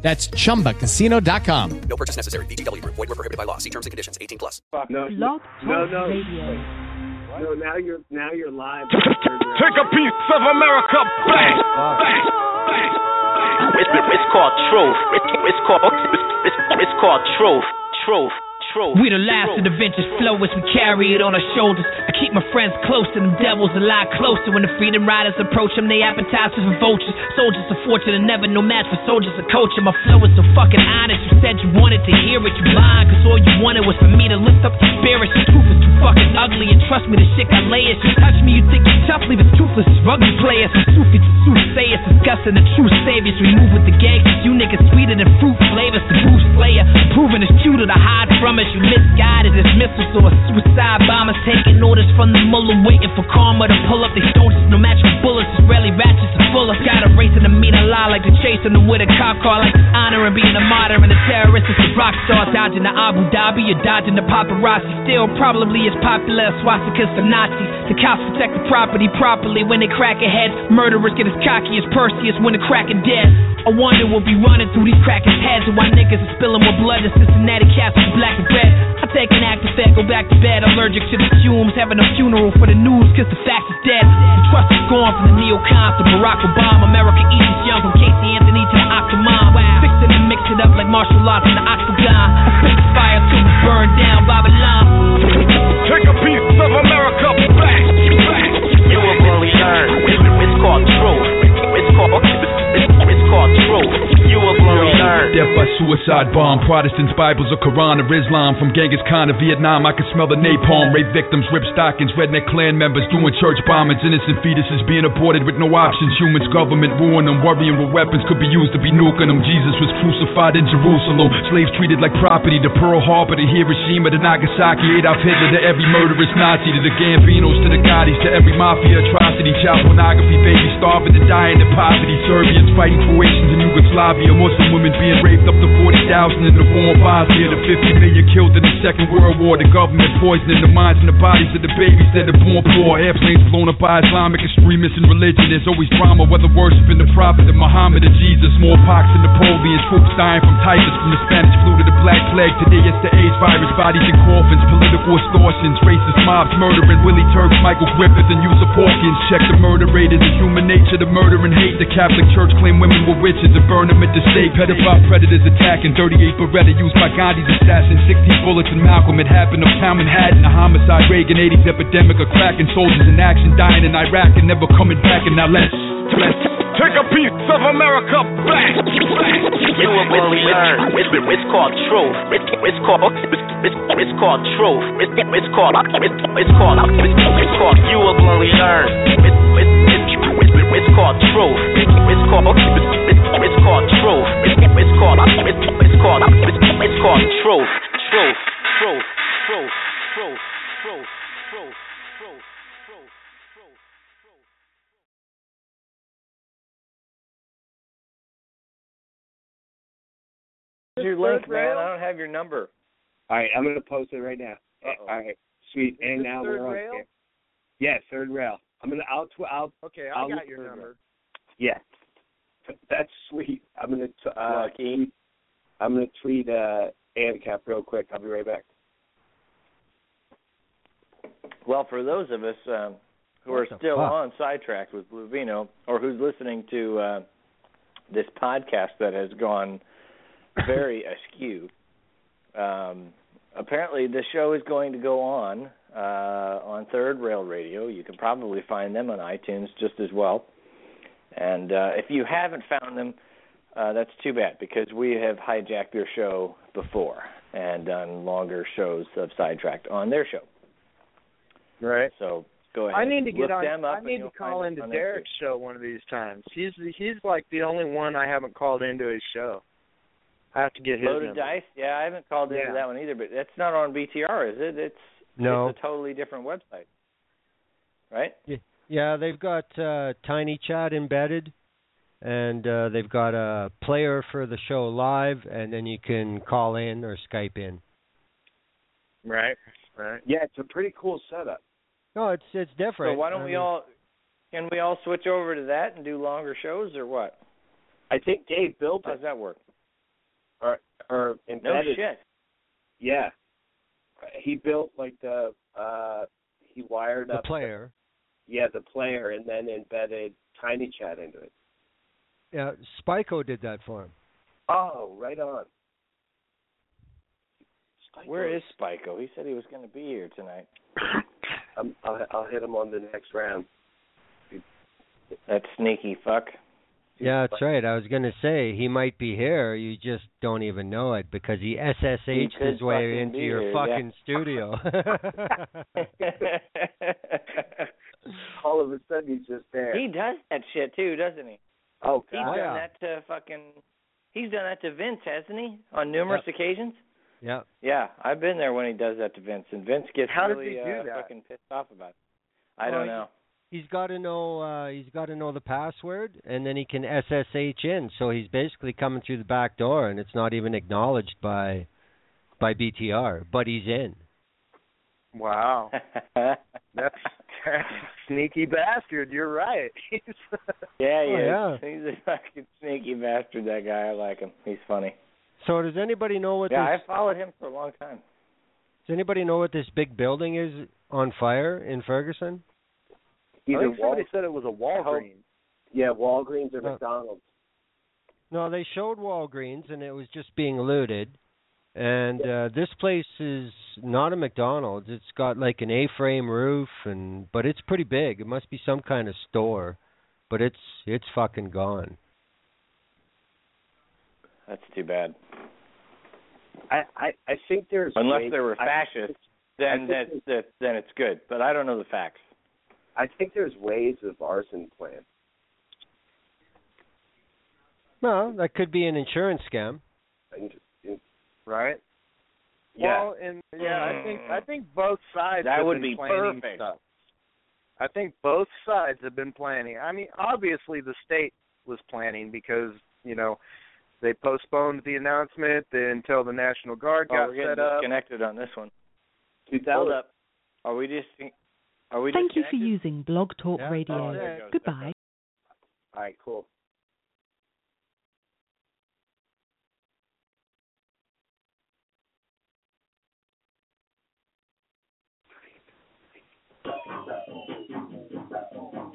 That's chumbacasino.com. No purchase necessary. VGW Group. Void were prohibited by law. See terms and conditions. 18 plus. No, no, no, no. Now you're now you're live. Take a piece of America, bang, bang, bang. It's, it's called truth. It's, it's called it's, it's, it's called truth. Truth. We the last of the vintage flow as we carry it on our shoulders. I keep my friends close to them devils a lot closer. When the freedom riders approach them, they appetizers for vultures. Soldiers of fortune and never no match for soldiers of culture. My flow is so fucking honest. You said you wanted to hear it, you lied. Cause all you wanted was for me to lift up the spirits. The truth is too fucking ugly. And trust me, the shit got layers. You touch me, you think you're tough. Leave us toothless. Rugby players. Sufi to soothsayers. Discussing the true saviors. We move with the gangsters. You niggas sweeter than fruit flavors. The Bruce Slayer. Proving it's true to the hide from us. You misguided as missiles or suicide bombers. Taking orders from the mullah. Waiting for karma to pull up. They soldiers. No match for bullets. Israeli ratchets are full of. Got a race in the mean a lie like the chasing them with a cop car. Like honoring being a martyr and a terrorist. It's a rock star. Dodging the Abu Dhabi. You're dodging the paparazzi. Still probably as popular as swastikas for Nazis. The cops protect the property properly when they crack a head. Murderers get as cocky as Perseus when the cracking dead. I wonder what be running through these crackers' heads. And why niggas are spilling more blood than Cincinnati cats with black and red. I take an Actifed, go back to bed. Allergic to the fumes. Having a funeral for the news cause the fact is dead. The trust is gone from the neocons to Barack Obama. America eats young from Casey Anthony to the Octomom. Fix it and mix it up like martial arts in the octagon. I spit the fire till we burn down Babylon. Take a piece of America, back, bang. You will only learn. It's, it's called truth. It's called it's, it's, it's called truth. You will only. Death by suicide bomb, Protestants, Bibles, or Quran or Islam. From Genghis Khan to Vietnam, I can smell the napalm. Rape victims, rip stockings, redneck Klan members doing church bombings. Innocent fetuses being aborted with no options. Humans, government ruin them, worrying what weapons could be used to be nuking them. Jesus was crucified in Jerusalem. Slaves treated like property. To Pearl Harbor, to Hiroshima, to Nagasaki. Adolf Hitler, to every murderous Nazi. To the Gambinos, to the Gottis, to every mafia atrocity. Child pornography, babies starving and dying in the poverty. Serbians fighting Croatians in Yugoslavia. Muslim women being raped up to 40,000 in the war in Bosnia. The 50 million killed in the Second World War. The government poisoning the minds and the bodies of the babies that are born poor. Airplanes blown up by Islamic extremists and religion. There's always drama, whether worshiping the prophet of Muhammad or Jesus. Smallpox and Napoleon. Troops dying from typhus, from the Spanish flu to the Black Plague. Today it's the AIDS virus. Bodies in coffins. Political extortions. Racist mobs murdering Willie Turks, Michael Griffith, and Yusuf Hawkins. Check the murder rate. Is human nature to murder and hate? The Catholic Church claim women were witches and burn them at the stake. Pedophile predators attacking 38 Beretta used by Gandhi's assassin. 16 bullets in Malcolm. It happened uptown Manhattan. A homicide. Reagan 80s epidemic of cracking soldiers in action dying in Iraq and never coming back. And now let's let's Take a piece of America, bang. You will learn. It's, it's called truth. It's, it's called it's, it's, called truth. It's, it's called it's, it's called it's, it's called you will learn. It's, it's, it's, it's called truth. It's, it's called it's, it's, it's called truth. It's called it's, it's called it's, it's called truth. Truth. Truth. Truth. Truth. Truth. Truth. Truth. Your link, man. I don't have your number. All right, I'm gonna post it right now. Uh-oh. All right, sweet. Is and now we're on. Rail? Yeah, third rail. I'm gonna. I'll. Tw- I'll okay, I I'll got your number. Rail. Yeah that's sweet. I'm gonna. T- uh, Lucky. tweet- I'm gonna tweet uh, ANCAP real quick. I'll be right back. Well, for those of us um, who What are still fuck? on sidetracked with Blue Vino, or who's listening to uh, this podcast that has gone very askew, um, apparently the show is going to go on uh, on Third Rail Radio. You can probably find them on iTunes just as well. And uh, if you haven't found them, uh, that's too bad because we have hijacked their show before and done longer shows of Sidetracked on their show. Right. So go ahead. I need to get on. them up I need to call into Derek's show one of these times. He's he's like the only one I haven't called into his show. I have to get his Loaded number. Dice. Yeah, I haven't called into Yeah. that one either, but that's not on BTR, is it? It's No. it's a totally different website, right? Yeah, they've got uh, Tiny Chat embedded, and uh, they've got a player for the show live, and then you can call in or Skype in. Right. Right. Yeah, it's a pretty cool setup. No, it's it's different. So why don't I we mean, all? Can we all switch over to that and do longer shows, or what? I think Dave built How does that work? or or No embedded. shit. Yeah, he built like the uh he wired the up player? Yeah the player and then embedded Tiny Chat into it. Yeah, Spyco did that for him. Oh, right on. Where is Spyco? He said he was going to be here tonight. I'm, um, I'll, I'll hit him on the next round. That sneaky fuck. Yeah, that's right. I was gonna say he might be here. You just don't even know it because he SSH'd He his way into your here, fucking studio. All of a sudden he's just there. he does that shit too, doesn't he? oh He's done yeah. that to fucking. He's done that to Vince, hasn't he? On numerous occasions. yeah. Yeah, I've been there when he does that to Vince, and Vince gets How really he do uh, that? fucking pissed off about it. I Well, don't know. He's got to know. uh He's got to know the password, and then he can SSH in. So he's basically coming through the back door, and it's not even acknowledged by by BTR, but he's in. Wow. That's, sneaky bastard. You're right. He's yeah, he Oh, is. He's a fucking sneaky bastard. That guy. I like him. He's funny. So does anybody know what Yeah, this? I followed him for a long time. Does anybody know what this big building is on fire in Ferguson? I Either think somebody Wal- said it was a Walgreens. yeah, Walgreens or. McDonald's. No, they showed Walgreens, and it was just being looted. And uh this place is not a McDonald's. It's got like an A-frame roof, and but it's pretty big. It must be some kind of store, but it's it's fucking gone. That's too bad. I, I I think there's Unless ways- they were I- fascists, then think that's that, then it's good. But I don't know the facts. I think there's ways of arson plan. Well, that could be an insurance scam. And, and, right? yeah, Well, and yeah, I hmm. think I think both sides That have would been be planning perfect. stuff. I think both sides have been planning. I mean, obviously the state was planning because you know they postponed the announcement until the National Guard Oh, got we're getting set up. disconnected on this one. Hold up. Are we just? Are we? Thank you for using Blog Talk Yeah. Radio. Oh, there it goes. Goodbye. All right, cool. 本当に。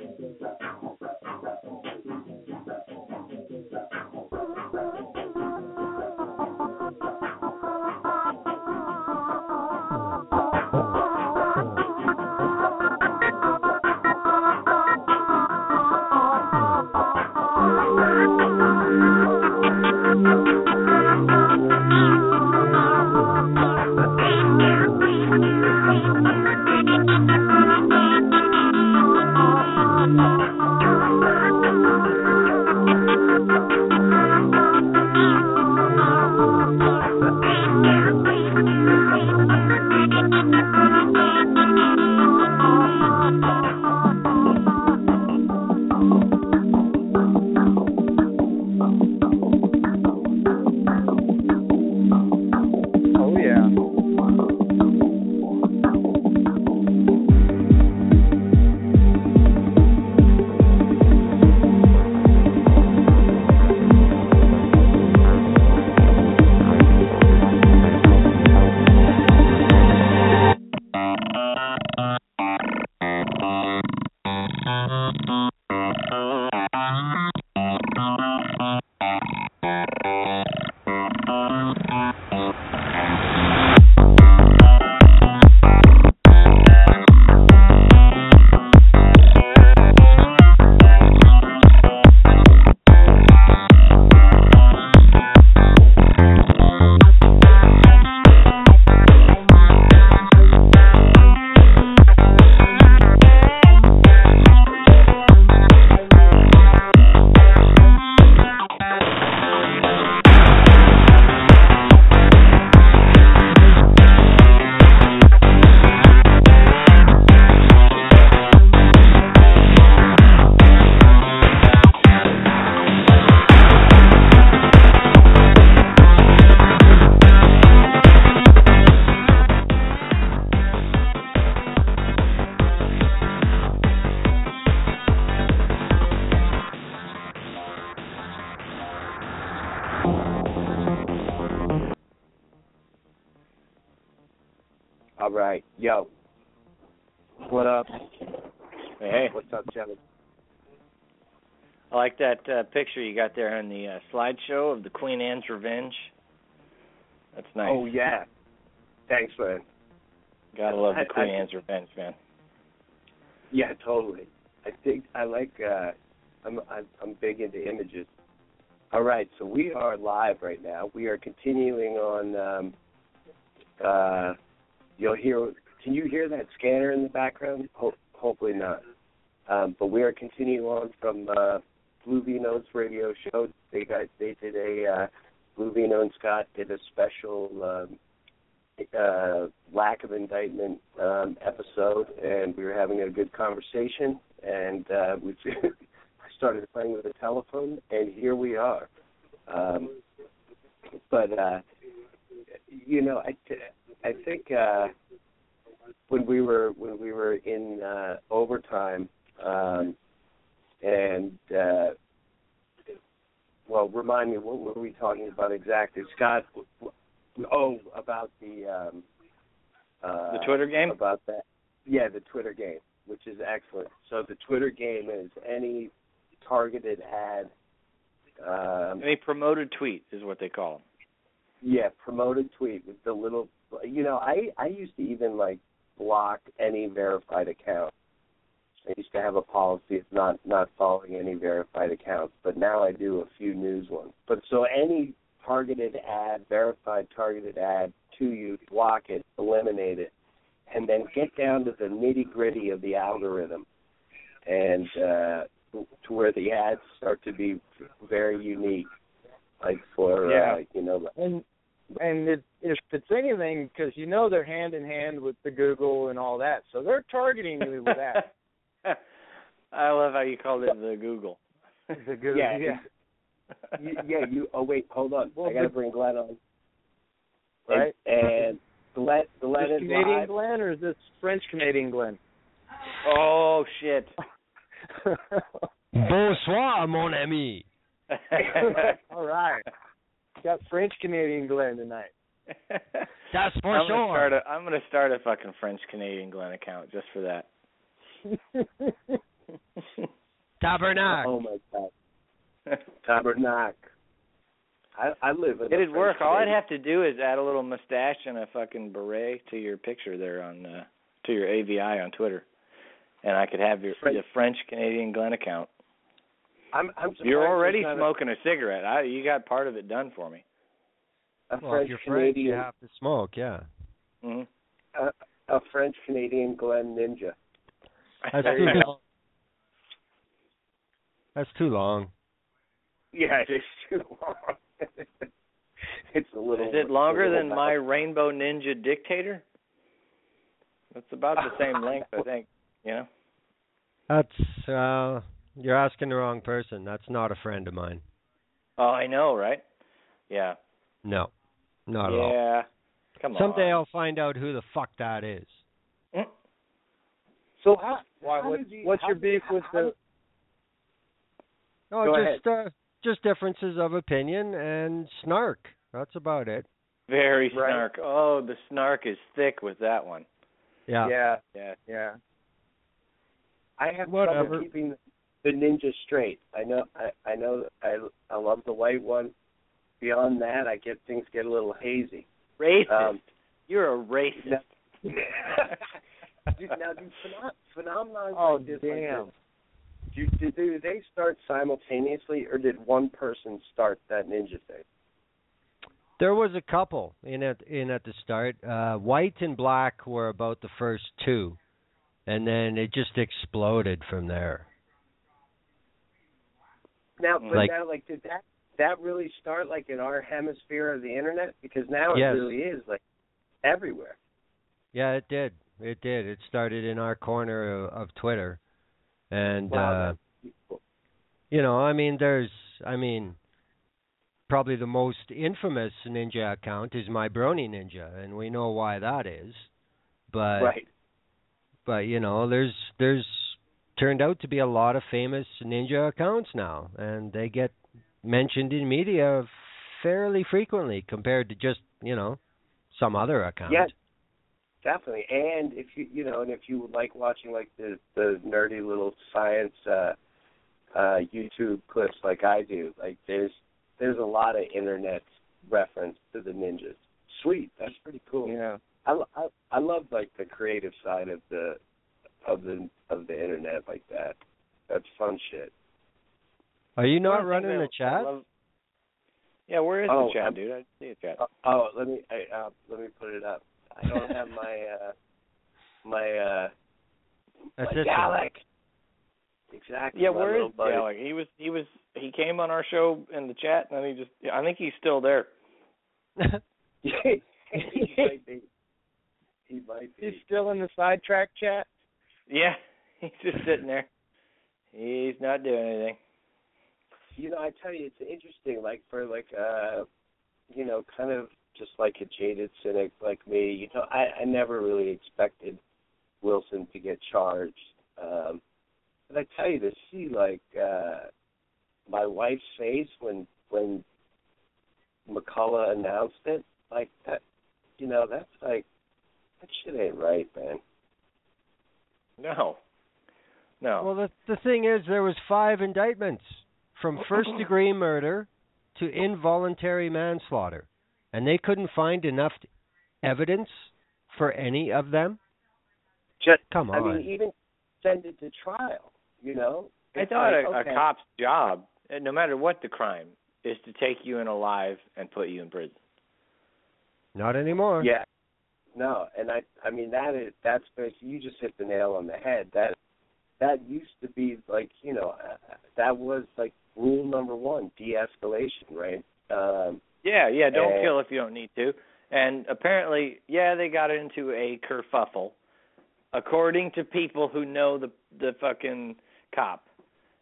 Right, yo. What up? Hey, What's up, Kevin? I like that uh, picture you got there on the uh, slideshow of the Queen Anne's Revenge. That's nice. Oh yeah. Thanks, man. Gotta love I- the Queen I- Anne's Revenge, man. Yeah, totally. I think I like. uh I'm I'm, I'm big into images. All right, so we are live right now. We are continuing on. um uh You'll hear. Can you hear that scanner in the background? Ho- hopefully not. Um, but we are continuing on from uh, Blue Vino's radio show. They got they did a uh, Blue Vino and Scott did a special um, uh, lack of indictment um, episode, and we were having a good conversation. And uh, we started playing with the telephone, and here we are. Um, but uh, you know, I I think uh, when we were when we were in uh, overtime, um, and uh, well, remind me what were we talking about exactly, Scott? Oh, about the um, uh, The Twitter game? About that, yeah, the Twitter game, which is excellent. So the Twitter game is any targeted ad. Um, Any promoted tweet is what they call them. Yeah, promoted tweet with the little. You know, I I used to even like block any verified account. I used to have a policy of not not following any verified accounts, but now I do a few news ones. But so any targeted ad, verified targeted ad to you, block it, eliminate it, and then get down to the nitty gritty of the algorithm, and uh, to where the ads start to be very unique, like for Yeah. uh, you know And and it, if it's anything, because you know they're hand in hand with the Google and all that, so they're targeting you with that. I love how you called it the Google. the Google, Yeah, yeah. you, yeah, you. Oh wait, hold on. Well, I gotta bring Glenn on. Right. And, and Glenn, Glenn This is Canadian live. Glenn or is this French Canadian Glenn? Oh shit. Bonsoir, mon ami. All right. Got French Canadian Glenn tonight. That's for I'm gonna sure. start a I'm gonna start a fucking French Canadian Glen account just for that. Tabernacle. Oh my god, Tabernacle. I I live in. It'd work. French All I'd have to do is add a little mustache and a fucking beret to your picture there on uh, to your AVI on Twitter, and I could have your French- the French Canadian Glen account. I'm I'm surprised You're already there's not smoking a cigarette. I you got part of it done for me. A, a Well, French if you're French, you Canadian, have to smoke. Yeah. hmm a, a French Canadian Glen Ninja. That's too long. That's too long. Yeah, it is too long. it's a little. Is it longer a little than my Rainbow Ninja Dictator? It's about the same length, I think. You know. That's uh you're asking the wrong person. That's not a friend of mine. Oh, I know, right? Yeah. No. Not at all. yeah. Come on. Someday I'll find out who the fuck that is. So how? Why? how What, did you- what's how your beef with the? No, Go just uh just differences of opinion and snark. That's about it. Very Right. snark. Oh, the snark is thick with that one. Yeah. Yeah, Yeah. yeah. I have Whatever. trouble keeping the ninja straight. I know I I know I I love the white one. Beyond that, I get things get a little hazy. Racist. Um, You're a racist. Dude, now, do phenom- phenomenon Oh like this, like damn. this, do, do, do they start simultaneously, or did one person start that ninja thing? There was a couple in at in at the start. Uh white and black were about the first two. And then it just exploded from there. Now, but Like- now, like, did that that really start like in our hemisphere of the internet? Because now Yes. it really is like everywhere. Yeah, it did. It did. It started in our corner of, of Twitter. And Wow, uh you know, I mean there's I mean probably the most infamous ninja account is my Brony Ninja and we know why that is. But right. but you know, there's there's turned out to be a lot of famous ninja accounts now and they get mentioned in media fairly frequently compared to just, you know, some other account. Yeah. definitely. And if you you know, and if you like watching like the the nerdy little science uh uh YouTube clips like I do, like there's there's a lot of internet reference to the ninjas. Sweet, that's pretty cool. Yeah. I, I I love like the creative side of the of the of the internet like that. That's fun shit. Are you not running that the chat? love- Yeah, where is Oh, the chat, I'm- dude? I see a chat. Oh, oh let me I, uh, let me put it up. I don't have my uh my uh my Assistant. Dalek. Exactly. Yeah, my where buddy. Dalek? He was he was he came on our show in the chat and then he just I think he's still there. he might be. He might be. He's still in the sidetrack chat. Yeah, he's just sitting there. He's not doing anything. you know, I tell you, it's interesting. Like for like, uh, you know, kind of just like a jaded cynic like me. You know, I I never really expected Wilson to get charged. Um, but I tell you, to see like uh, my wife's face when when McCulloch announced it, like that, you know, that's like that shit ain't right, man. No. No. Well, the the thing is, there was five indictments from first degree murder to involuntary manslaughter, and they couldn't find enough evidence for any of them. Just, Come on. I mean, even send it to trial. You know, I It's thought like, a, okay. a cop's job, uh, no matter what the crime, is to take you in alive and put you in prison. Not anymore. Yeah. No, and I I mean that is that's basically you just hit the nail on the head. That that used to be like you know uh, that was like rule number one, de-escalation, right? Um, Yeah, yeah, don't And- kill if you don't need to. And apparently, yeah, they got into a kerfuffle, according to people who know the the fucking cop.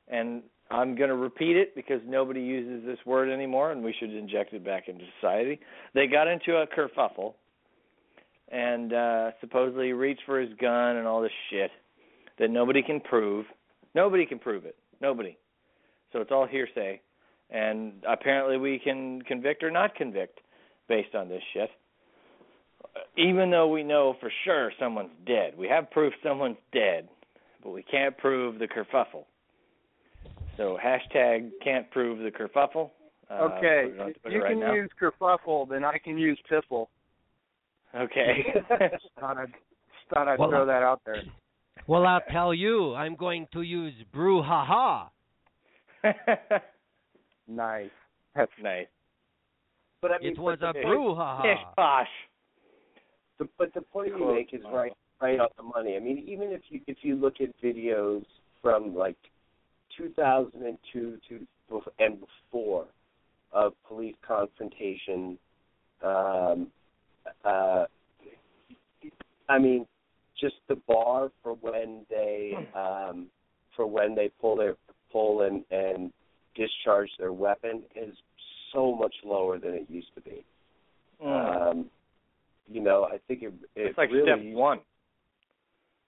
And I'm going to repeat it because nobody uses this word anymore, and we should inject it back into society. They got into a kerfuffle, and uh supposedly he reached for his gun and all this shit that nobody can prove. Nobody can prove it. Nobody. So it's all hearsay. And apparently we can convict or not convict based on this shit. Even though we know for sure someone's dead. We have proof someone's dead, but we can't prove the kerfuffle. So hashtag can't prove the kerfuffle. Uh, okay, put it on if you right can now. use kerfuffle, then I can use piffle. Okay. thought I'd, thought I'd Well, throw that out there. Well, I'll tell you, I'm going to use brouhaha. Nice. That's nice. but I mean, It was but a the, brouhaha. Pish posh. the, but the point you make is right right off the money. I mean, even if you if you look at videos from like 2002 to and before of police confrontation, um, uh, I mean, just the bar for when they um, for when they pull their pull and and discharge their weapon is so much lower than it used to be. Mm. Um, you know, I think it, it it's like really, step one.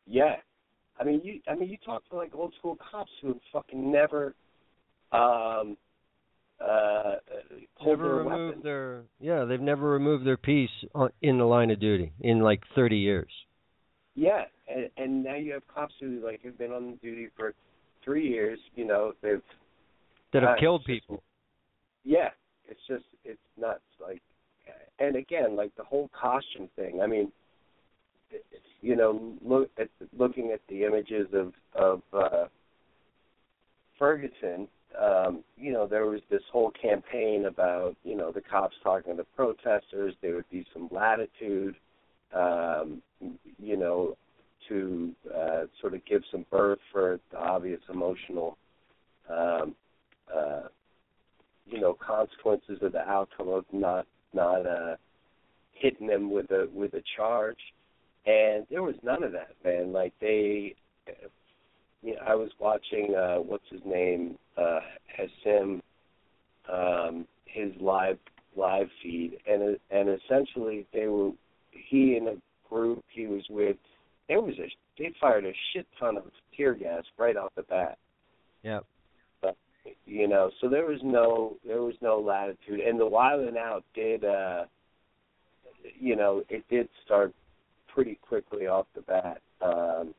Yeah, I mean, you. I mean, you talk to like old school cops who fucking never, um, uh, pulled Never their removed weapon. their yeah, they've never removed their piece on, in the line of duty in like 30 years. Yeah, and, and now you have cops who like have been on duty for three years. You know, they've That have Uh, killed it's just- people. yeah, it's just it's nuts. Like, and again, like the whole costume thing. I mean, it- you know, look at looking at the images of of uh, Ferguson. Um, you know, there was this whole campaign about you know the cops talking to the protesters. There would be some latitude, um, you know, to uh, sort of give some birth for the obvious emotional. Um, uh, you know consequences of the outcome of not not uh hitting them with a with a charge and there was none of that man like they know i was watching uh what's his name uh Hassim um his live live feed and and essentially they were he and a group he was with there was a they fired a shit ton of tear gas right off the bat Yeah. But you know so there was no there was no latitude and the wilding out did uh you know it did start pretty quickly off the bat. Um,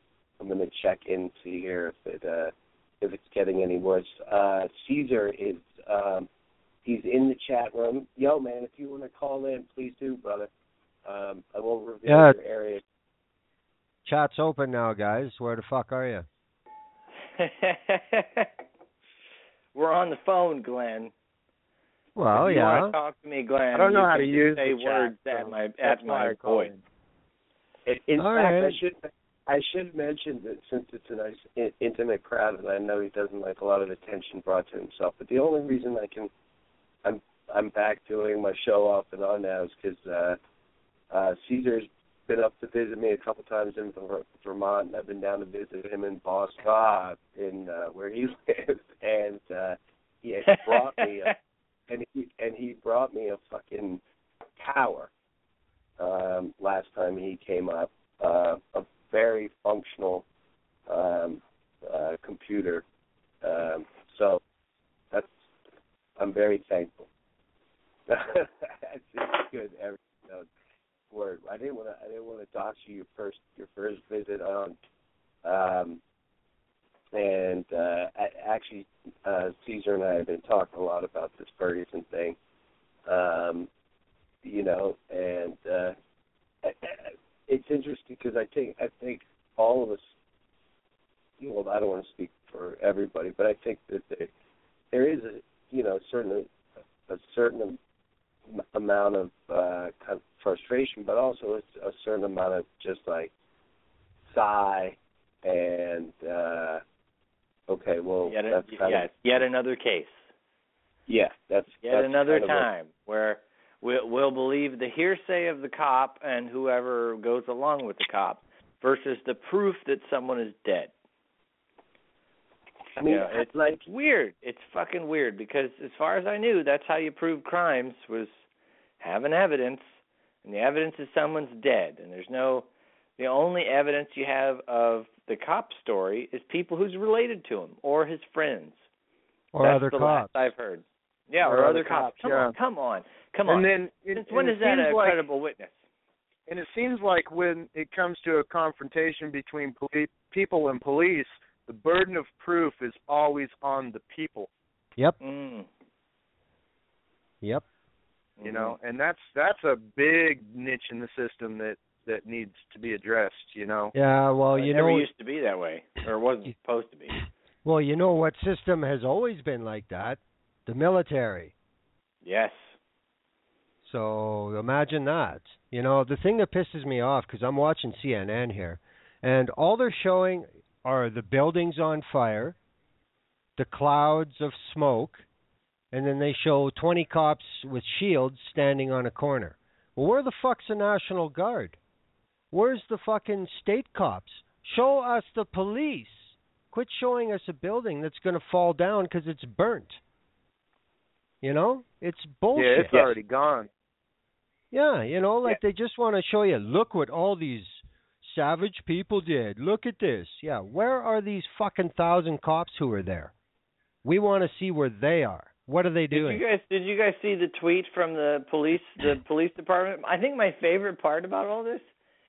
I'm going to check in see here if it uh, if it's getting any worse. Uh, Caesar is um, he's in the chat room. Yo, man, if you want to call in, please do, brother. Um, I won't reveal Yeah. your area. Chat's open now, guys. Where the fuck are you? We're on the phone, Glenn. Well, if you yeah. want to talk to me, Glenn. I don't know how to use say the words so at my at my I call voice. in. In, in All fact, I should I should mention that since it's a nice in, intimate crowd, and I know he doesn't like a lot of attention brought to himself. But the only reason I can I'm I'm back doing my show off and on now is because uh, uh, Caesar's been up to visit me a couple times in Vermont, and I've been down to visit him in Boston, uh, in uh, where he lives, and uh, he had brought me a, and he and he brought me a fucking tower um, last time he came up, uh, a very functional um, uh, computer. Um, so that's I'm very thankful. it's good. Every know, word. I didn't want to. I didn't want to dox you your first your first visit on. Um, and uh, a- actually, uh, Caesar and I have been talking a lot about this Ferguson thing. Um, you know, and uh, it's interesting because I think I think all of us. Well, I don't want to speak for everybody, but I think that there, there is a you know certain a certain amount of uh, kind of frustration, but also a, a certain amount of just like sigh and uh, okay, well Yet, a, that's kind yes, of yet another case. yeah, that's Yet that's another kind time where we'll, we'll believe the hearsay of the cop and whoever goes along with the cop versus the proof that someone is dead. I mean, You know, it's like weird. It's fucking weird because as far as I knew, that's how you prove crimes was having evidence, and the evidence is someone's dead, and there's no. The only evidence you have of the cop story is people who's related to him or his friends. Or That's other the cops. last I've heard. Yeah, Or or, other other cops. cops, Come yeah. on, come on, come and then it, Since when and is it that a like, credible witness? And it seems like when it comes to a confrontation between poli- people and police, the burden of proof is always on the people. Yep. Mm. Yep. You know, and that's that's a big niche in the system that that needs to be addressed. You know. Yeah. Well, it you never know. used to be that way, or it wasn't supposed to be. Well, you know what system has always been like that? The military. Yes. So imagine that. You know, the thing that pisses me off because I'm watching CNN here, and all they're showing are the buildings on fire, the clouds of smoke, and then they show 20 cops with shields standing on a corner. Well, where the fuck's the National Guard? Where's the fucking state cops? Show us the police. Quit showing us a building that's going to fall down because it's burnt. You know, it's bullshit. Yeah, it's already gone. Yeah, you know, like they just want to show you, look what all these savage people did. Look at this. Yeah, where are these fucking thousand cops who are there? We want to see where they are. What are they doing? Did you guys did you guys see the tweet from the police the police department? I think my favorite part about all this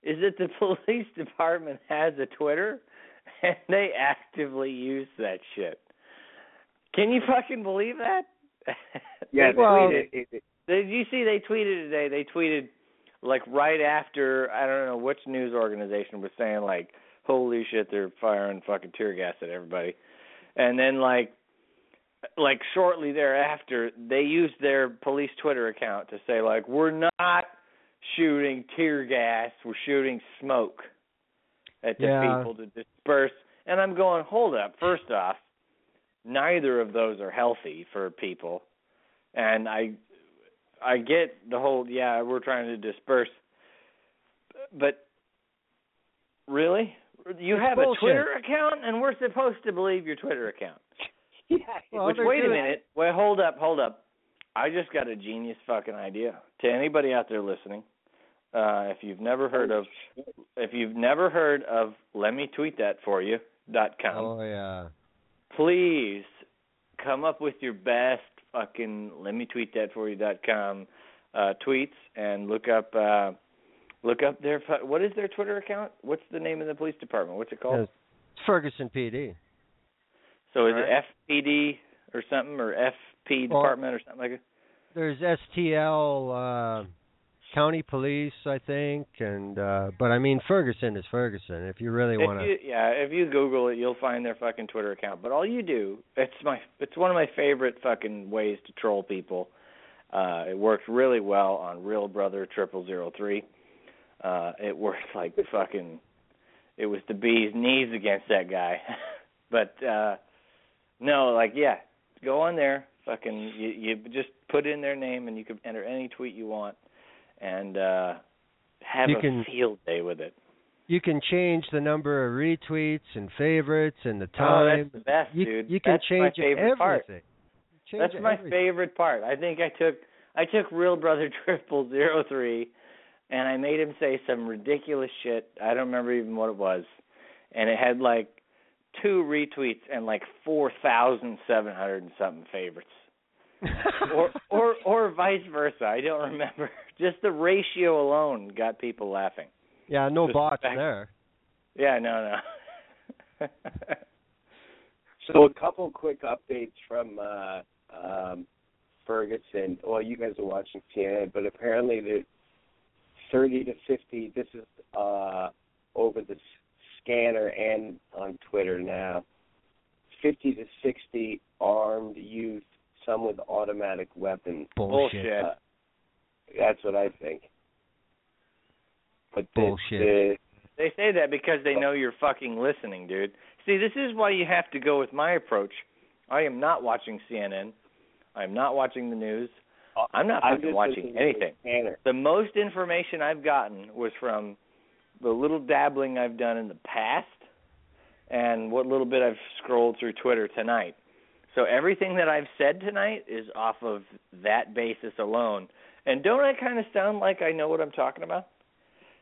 is that the police department has a Twitter and they actively use that shit. Can you fucking believe that? Yeah, they well- tweeted. it, it, Did you see they tweeted today? They tweeted like right after I don't know which news organization was saying like, "Holy shit, they're firing fucking tear gas at everybody," and then like, like shortly thereafter, they used their police Twitter account to say like, "We're not shooting tear gas, we're shooting smoke at the Yeah. people to disperse." And I'm going, hold up. First off, neither of those are healthy for people, and I I get the whole yeah, we're trying to disperse. But really? You It's have bullshit. a Twitter account and we're supposed to believe your Twitter account. Well, Which wait a minute. Wait, hold up, hold up. I just got a genius fucking idea. To anybody out there listening, uh if you've never heard of if you've never heard of let me tweet that for you dot com Oh yeah. please come up with your best fucking let me tweet that for you dot com uh tweets and look up uh Look up their fu- what is their Twitter account? What's the name of the police department? What's it called? It's Ferguson PD. so is Alright. it FPD or something or FP Well- department or something like that? There's STL uh, County Police, I think, and uh but I mean Ferguson is Ferguson. If you really want to, yeah, if you Google it, you'll find their fucking Twitter account. But all you do, it's my, it's one of my favorite fucking ways to troll people. Uh, it worked really well on Real Brother Triple Zero Three. Uh, it worked like fucking. It was the bee's knees against that guy. but uh no, like yeah, go on there. Fucking, you, you just put in their name and you can enter any tweet you want, and uh have You a can- field day with it. you can change the number of retweets and favorites and the time. Oh, that's the best, you, dude. You can That's my change favorite everything. part. Change That's my everything. favorite part. I think I took I took Real Brother Triple Zero Three, and I made him say some ridiculous shit. I don't remember even what it was, and it had like two retweets and like four thousand seven hundred and something favorites, or or or vice versa. I don't remember. Just the ratio alone got people laughing. yeah, no Just bots back- there. Yeah, no, no. So a couple quick updates from uh, um, Ferguson. Well, you guys are watching CNN, but apparently the 30 to 50. This is uh, over the scanner and on Twitter now. 50 to 60 armed youth, some with automatic weapons. Bullshit. Uh, that's what I think. But Bullshit. the They say that because they know you're fucking listening, dude. See, this is why you have to go with my approach. I am not watching CNN. I'm not watching the news. I'm not I'm fucking watching listening to the anything. The most information I've gotten was from the little dabbling I've done in the past and what little bit I've scrolled through Twitter tonight. So everything that I've said tonight is off of that basis alone. And don't I kind of sound like I know what I'm talking about?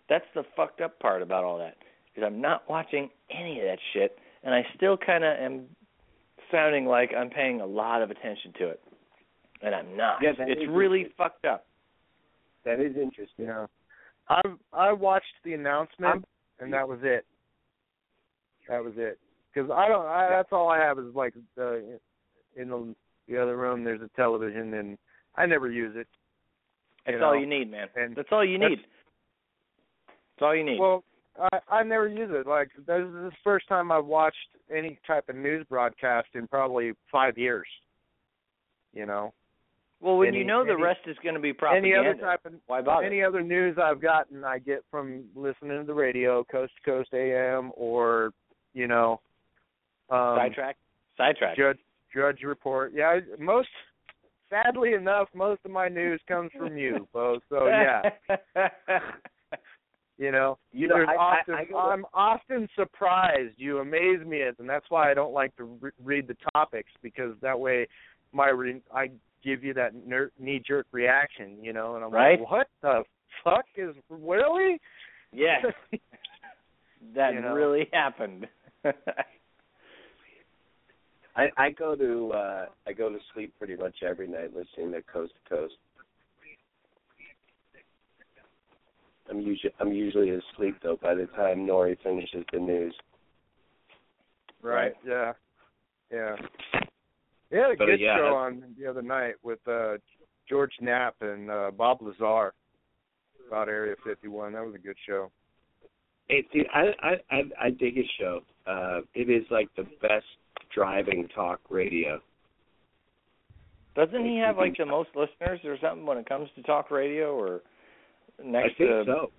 That's the fucked up part about all that. Is I'm not watching any of that shit and I still kind of am sounding like I'm paying a lot of attention to it. And I'm not. Yeah, it's really fucked up. That is interesting. Yeah. I I watched the announcement I'm- and that was it. That was it. Because I don't. I, that's all I have is like the in the the other room. There's a television and I never use it. That's you all you need, man. and That's all you need. That's all you need. Well, I I never use it. Like this is the first time I've watched any type of news broadcast in probably five years. You know, well, when any- you know the any- rest is going to be any other type of why bother? any other news I've gotten, I get from listening to the radio, coast to coast AM, or you know, um, Sidetrack. Sidetrack. Drudge Drudge report. Yeah, I- most. Sadly enough, most of my news comes from you, Bo. So yeah, you know, You know, I- I- often I to- I'm often surprised. You amaze me, and that's why I don't like to re- read the topics because that way, my re- I give you that ner- knee-jerk reaction, you know, and I'm Right. like, what the fuck is really? yes, that You know. really happened. I, I go to uh I go to sleep pretty much every night listening to Coast to Coast. I'm usually I'm usually asleep though by the time Noory finishes the news. Right. Yeah. Yeah. They had a But, good yeah, show on the other night with uh George Knapp and uh Bob Lazar about Area 51. That was a good show. It, dude, I, I I I dig his show. Uh, it is like the best driving talk radio. Doesn't he have like the most listeners or something when it comes to talk radio or next I think to so.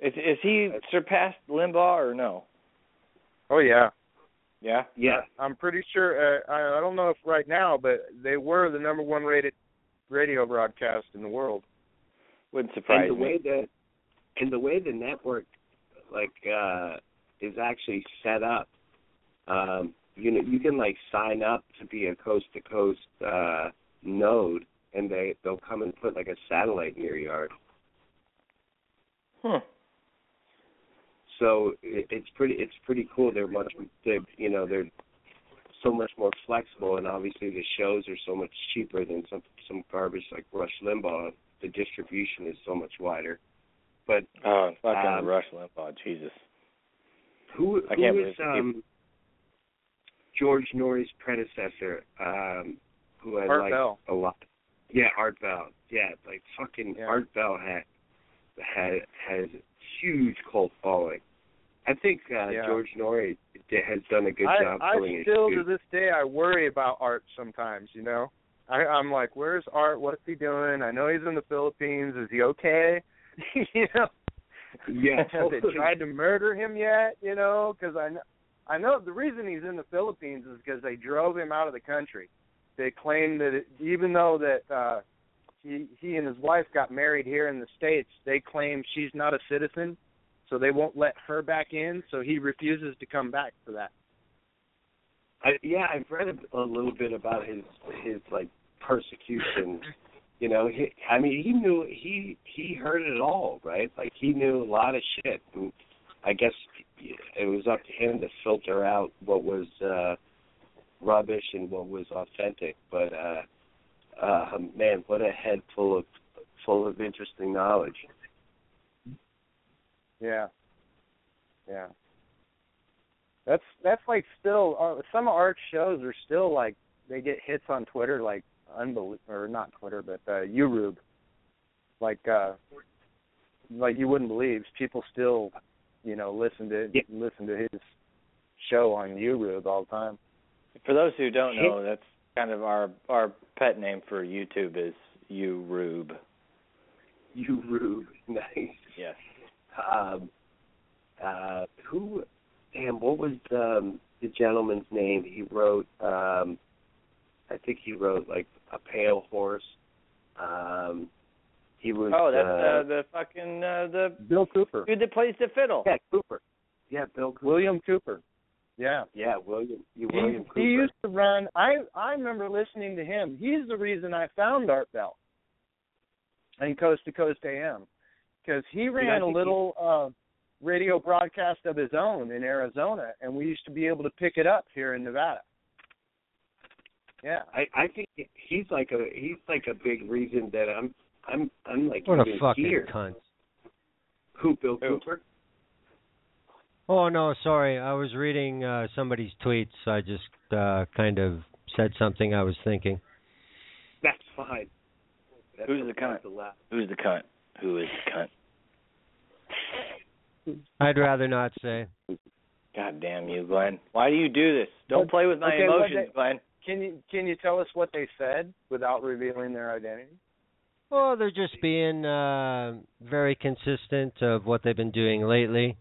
is is he surpassed Limbaugh or no? Oh yeah. Yeah. Yeah, I'm pretty sure. Uh, I, I don't know if right now, but they were the number one rated radio broadcast in the world. Wouldn't surprise and the me. way that and the way the network like uh is actually set up um you know you can like sign up to be a coast to coast uh node and they they'll come and put like a satellite in your yard Hmm. so it, it's pretty it's pretty cool they're much they you know they're so much more flexible and obviously the shows are so much cheaper than some some garbage like rush limbaugh the distribution is so much wider But Oh, fucking Um, Rush Limbaugh, Jesus. who I can't was believe the um, George Noory's predecessor? Um, who I Art liked Bell. a lot. Yeah, Art Bell. Yeah, like fucking Yeah. Art Bell had had has huge cult following. I think uh, Yeah. George Noory d- has done a good I, job I still to this day I worry about Art sometimes. You know, I, I'm like, where's Art? What's he doing? I know he's in the Philippines. Is he okay? you know, Yeah, have they tried to murder him yet? You know, because I know, I know the reason he's in the Philippines is because they drove him out of the country. They claim that it, even though that uh, he he and his wife got married here in the states, they claim she's not a citizen, so they won't let her back in. So he refuses to come back for that. I, yeah, I've read a, a little bit about his his like persecution. You know, he, I mean, he knew he he heard it all, right? Like he knew a lot of shit. And I guess it was up to him to filter out what was uh rubbish and what was authentic. But uh, uh man, what a head full of full of interesting knowledge. Yeah. Yeah. That's that's like still uh, some of Art's shows are still like they get hits on Twitter like unbelievable or not Twitter but uh YouTube. Like uh like you wouldn't believe people still, you know, listen to listen to his show on YouTube all the time. For those who don't know, that's kind of our our pet name for YouTube is you Rube. You rube, nice. Yes. um, uh, who, damn, what was um, the gentleman's name? He wrote, um, I think he wrote like a pale horse. Um, he was. Oh, that's uh, uh, the fucking uh, the Bill Cooper. dude that plays the fiddle. yeah, Cooper. Yeah, Bill Cooper. William Cooper. Yeah. Yeah, William. He, William Cooper. he used to run I I remember listening to him. He's the reason I found Art Bell and Coast to Coast AM because he I ran a think he- little uh radio broadcast of his own in Arizona and we used to be able to pick it up here in Nevada. Yeah. I I think he's like a he's like a big reason that I'm I'm I'm like What a fucking here. cunt. Who Bill Who? Cooper? Oh no, sorry. I was reading uh somebody's tweets. I just uh kind of said something I was thinking. That's fine. That's Who's the cunt? Who's the cunt? Who is the cunt? I'd rather not say. God damn you, Glenn. Why do you do this? Don't play with my okay, emotions, they- Glenn. Can you can you tell us what they said without revealing their identity? Well, they're just being uh very consistent of what they've been doing lately.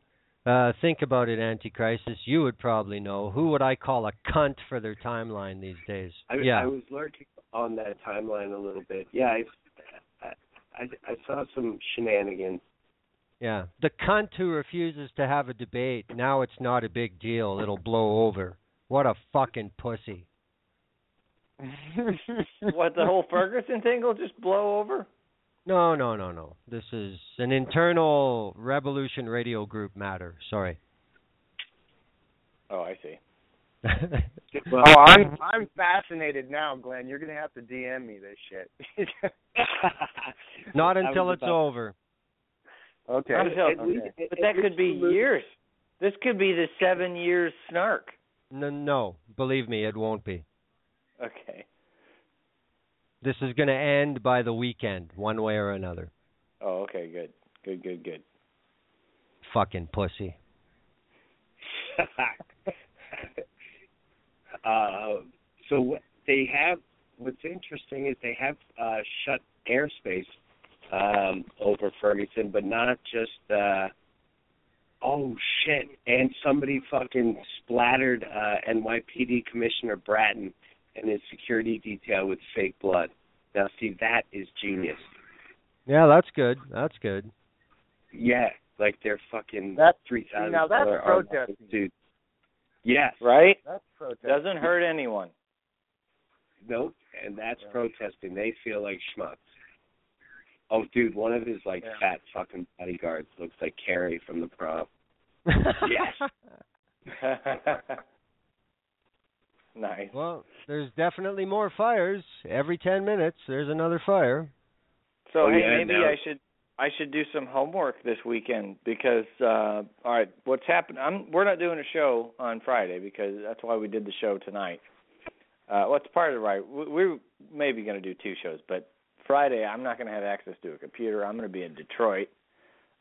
Uh think about it, Anticrisis. You would probably know. Who would I call a cunt for their timeline these days? I, yeah. I was lurking on that timeline a little bit. Yeah, I, I, I saw some shenanigans. Yeah. The cunt who refuses to have a debate, now it's not a big deal. It'll blow over. What a fucking pussy. what the whole Ferguson thing will just blow over? No, no, no, no. This is an internal Rebelution Radio Group matter. Sorry. Oh, I see. Well, oh, I'm I'm fascinated now, Glenn. You're gonna have to DM me this shit. Not until it's about- over. okay. Until- at least- okay. But that could be you years. This could be the seven years snark. No, no, believe me, it won't be. Okay. This is going to end by the weekend, one way or another. Oh, okay, good. Good, good, good. Fucking pussy. uh, so what they have, what's interesting is they have uh, shut airspace um, over Ferguson, but not just. Uh, oh shit! And somebody fucking splattered uh, NYPD Commissioner Bratton and his security detail with fake blood. Now, see, that is genius. Yeah, that's good. That's good. Yeah, like they're fucking That's- three thousand now that's protesting. dude. Yes, Right? That's protest. Doesn't hurt anyone. Nope, and that's protesting. They feel like schmucks. Oh, dude, one of his like Yeah. fat fucking bodyguards looks like Carrie from the prom. Yes. nice. Well, there's definitely more fires. Every 10 minutes, there's another fire. So Oh, hey, yeah, maybe now- I should I should do some homework this weekend because uh all right, what's happened? I'm we're not doing a show on Friday because that's why we did the show tonight. Uh what's part of the right? we- We're maybe going to do two shows, but Friday I'm not going to have access to a computer. I'm going to be in Detroit.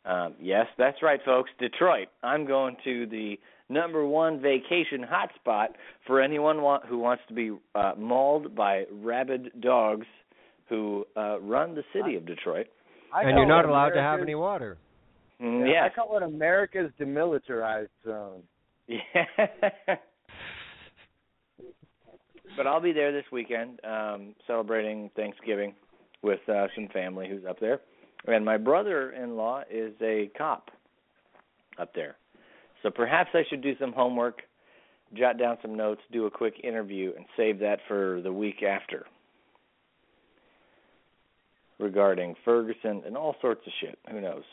Um yes, that's right folks, Detroit. I'm going to the number one vacation hotspot for anyone wa- who wants to be uh mauled by rabid dogs who uh run the city of Detroit. I and you're not it allowed to have any water. Mm, Yeah, yes. I call it America's demilitarized zone. Yeah. but I'll be there this weekend, um, celebrating Thanksgiving with uh, some family who's up there. And my brother-in-law is a cop up there, so perhaps I should do some homework, jot down some notes, do a quick interview, and save that for the week after regarding Ferguson and all sorts of shit. Who knows?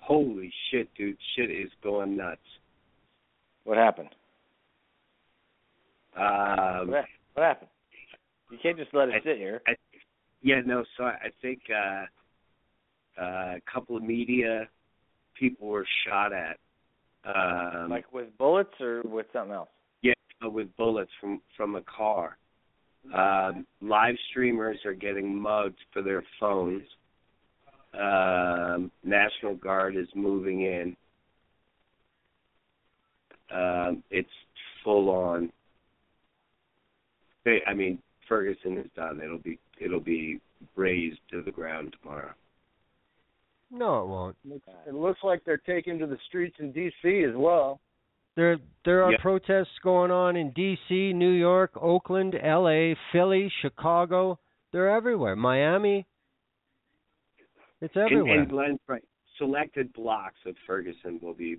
Holy shit, dude! Shit is going nuts. What happened? Um, What, happened? You can't just let it sit here. I, yeah, no. So I, I think uh, uh, a couple of media people were shot at. Um, like with bullets or with something else? yeah, with bullets from from a car. Um, live streamers are getting mugged for their phones. Um, National Guard is moving in. Um, it's full on. They, I mean, Ferguson is done. It'll be it'll be razed to the ground tomorrow. No, it won't. It looks like they're taking to the streets in D.C. as well. There there are Yeah. protests going on in D.C., New York, Oakland, L.A., Philly, Chicago. They're everywhere. Miami. It's everywhere. and Glenn's right. Selected blocks of Ferguson will be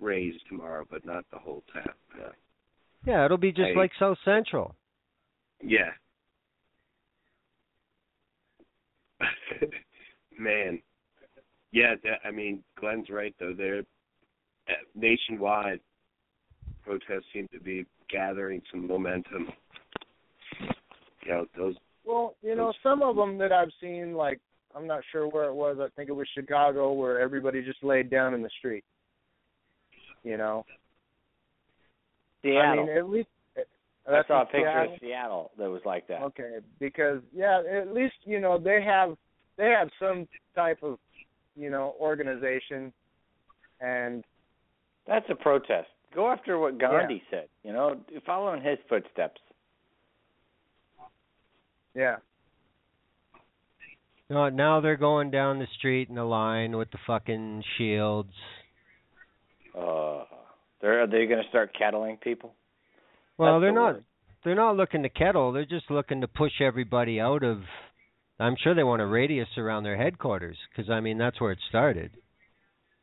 raised tomorrow, but not the whole town. No. yeah, it'll be just Hey. like South Central. Yeah. Man. Yeah, that, I mean, Glenn's right though. They're uh, nationwide protests seem to be gathering some momentum. You know, those Well, you know, some of them that I've seen, like I'm not sure where it was. I think it was Chicago, where everybody just laid down in the street. You know, Seattle. I mean, at least I saw a picture Seattle? of Seattle that was like that. Okay, because yeah, at least you know they have they have some type of you know organization, and That's a protest. Go after what Gandhi said. You know, follow in his footsteps. yeah, You know, now they're going down the street in a line with the fucking shields. Uh, they're, are they going to start kettling people? Well, That's they're the not. word. They're not looking to kettle. They're just looking to push everybody out of. I'm sure they want a radius around their headquarters because I mean that's where it started.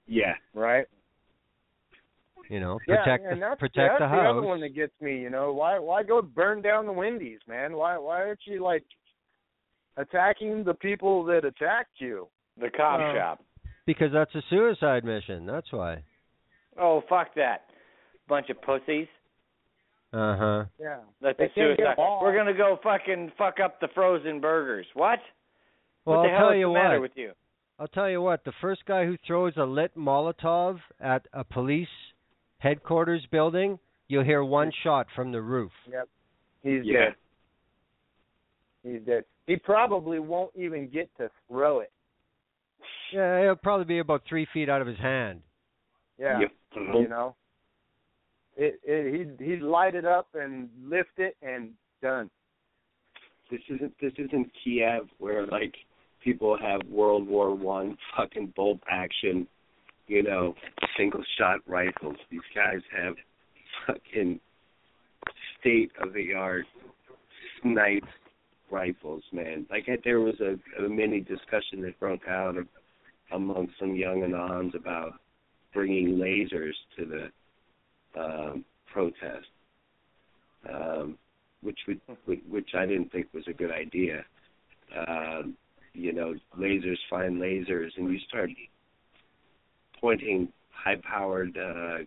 yeah. right. You know, Yeah, protect and the that's, protect that's the the other one that gets me. You know, why why go burn down the Wendy's, man? Why why aren't you like attacking the people that attacked you? The cop Uh, shop. Because that's a suicide mission. That's why. Oh, fuck that. Bunch of pussies. Uh huh. Yeah. That's They a can't suicide. We're going to go fucking fuck up the frozen burgers. What? Well, what the I'll hell tell is you the matter what. with you? I'll tell you what. The first guy who throws a lit Molotov at a police headquarters building, you'll hear one shot from the roof. Yep. He's Yeah. dead. He's dead. He probably won't even get to throw it. Yeah, it'll probably be about three feet out of his hand. Yeah. Yep. You know. It, it he'd he'd light it up and lift it and done. This isn't this isn't Kiev where like people have World War One fucking bolt action, you know, single shot rifles. These guys have fucking state of the art snipe rifles, man. Like there was a, a mini discussion that broke out among some young anons about bringing lasers to the um, protest, um, which would which I didn't think was a good idea. Um, you know, lasers find lasers, and you start pointing high-powered uh,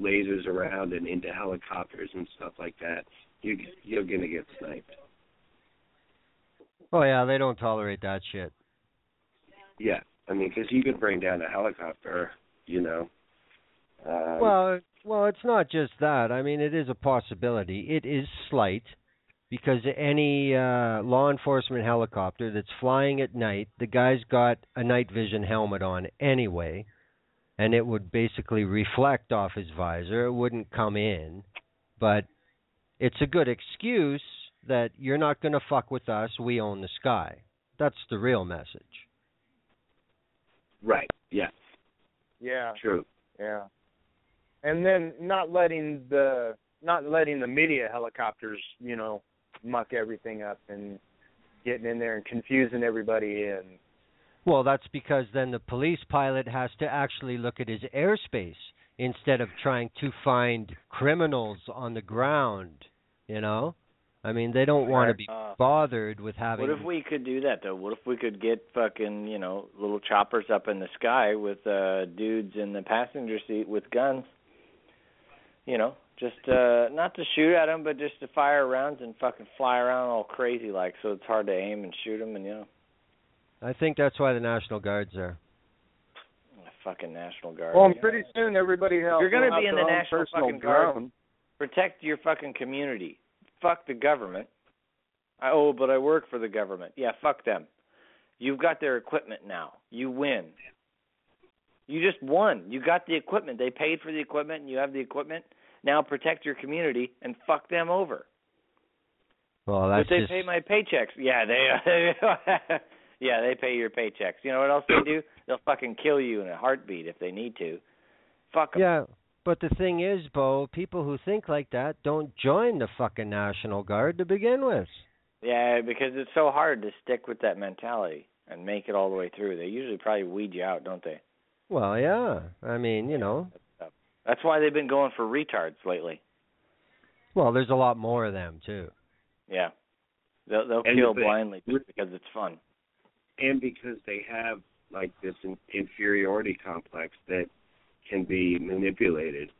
lasers around and into helicopters and stuff like that. You you're gonna get sniped. Oh yeah, they don't tolerate that shit. Yeah, I mean, because you could bring down a helicopter, you know. Um, Well, well, it's not just that. I mean, it is a possibility. It is slight because any uh, law enforcement helicopter that's flying at night, the guy's got a night vision helmet on anyway, and it would basically reflect off his visor. It wouldn't come in, but it's a good excuse that you're not going to fuck with us. We own the sky. That's the real message. right. Yeah. Yeah. True. Yeah. And then not letting the not letting the media helicopters, you know, muck everything up and getting in there and confusing everybody and Well, that's because then the police pilot has to actually look at his airspace instead of trying to find criminals on the ground, you know? I mean, they don't want to be Uh, bothered with having What if we could do that though? What if we could get fucking, you know, little choppers up in the sky with uh dudes in the passenger seat with guns? You know, just uh not to shoot at them, but just to fire rounds and fucking fly around all crazy like, so it's hard to aim and shoot them, and you know, I think that's why the National Guard's there. the fucking National Guard. Well, you and pretty soon everybody else You're gonna be in the National personal fucking Guard. drone. protect your fucking community. Fuck the government. I, oh, but I work for the government. Yeah, fuck them. You've got their equipment now. You win. You just won. You got the equipment. They paid for the equipment and you have the equipment. Now protect your community and fuck them over. Well, that's but they just pay my paychecks. Yeah, they Yeah, they pay your paychecks. You know what else they do? They'll fucking kill you in a heartbeat if they need to. Fuck 'em. Yeah, but the thing is, Bo, people who think like that don't join the fucking National Guard to begin with. Yeah, because it's so hard to stick with that mentality and make it all the way through. They usually probably weed you out, don't they? Well, yeah. I mean, you know, That's why they've been going for retards lately. well, there's a lot more of them too. Yeah. They'll they'll And kill the- blindly just because it's fun. and because they have like this in- inferiority complex that can be manipulated.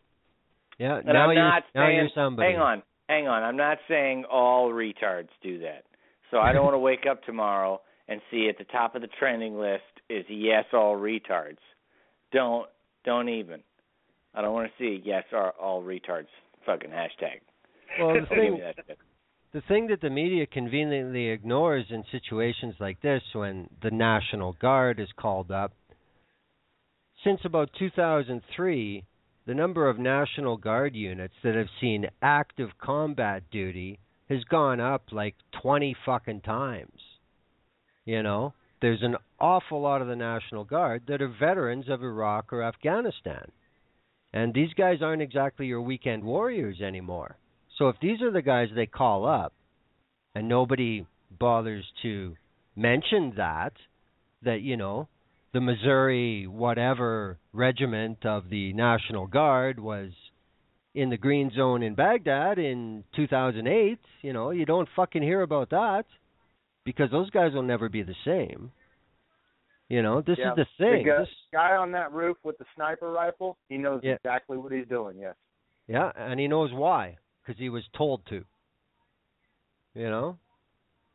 Yeah, And now I'm you're not now saying you're somebody. hang on, hang on. I'm not saying all retards do that. So I don't want to wake up tomorrow and see at the top of the trending list is yes all retards. Don't don't even. I don't want to see yes all, all retards fucking hashtag. Well, the thing me that shit. the thing that the media conveniently ignores in situations like this when the National Guard is called up since about 2003 the number of National Guard units that have seen active combat duty has gone up like 20 fucking times. You know, there's an awful lot of the National Guard that are veterans of Iraq or Afghanistan. And these guys aren't exactly your weekend warriors anymore. So if these are the guys they call up and nobody bothers to mention that that you know the Missouri whatever regiment of the National Guard was in the green zone in Baghdad in 2008, you know, you don't fucking hear about that because those guys will never be the same. You know, this Yeah, is the thing. guy, This, guy on that roof with the sniper rifle, he knows Yeah. exactly what he's doing. Yes. yeah, and he knows why because he was told to. You know,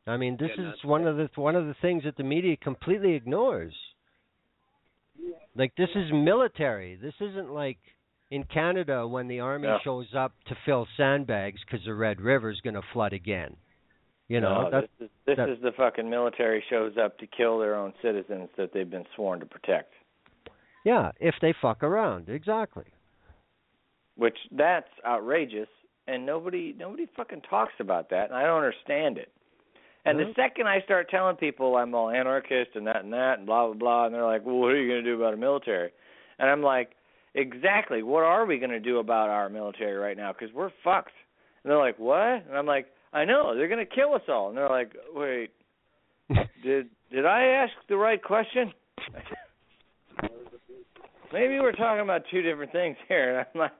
I mean, this Yeah, is one of the one of the things that the media completely ignores. Like this is military. This isn't like in Canada when the army shows up to fill sandbags because the Red River's going to flood again. You know, no, this is this that- is the fucking military shows up to kill their own citizens that they've been sworn to protect. yeah. If they fuck around, exactly. Which that's outrageous and nobody nobody fucking talks about that and I don't understand it. And the second I start telling people I'm all anarchist and that and that and blah blah blah and they're like, Well what are you gonna do about a military? And I'm like, Exactly, what are we gonna do about our military right now? Because we're fucked. And they're like, What? And I'm like, I know, they're gonna kill us all and they're like, Wait, did did I ask the right question? Maybe we're talking about two different things here. And I'm like,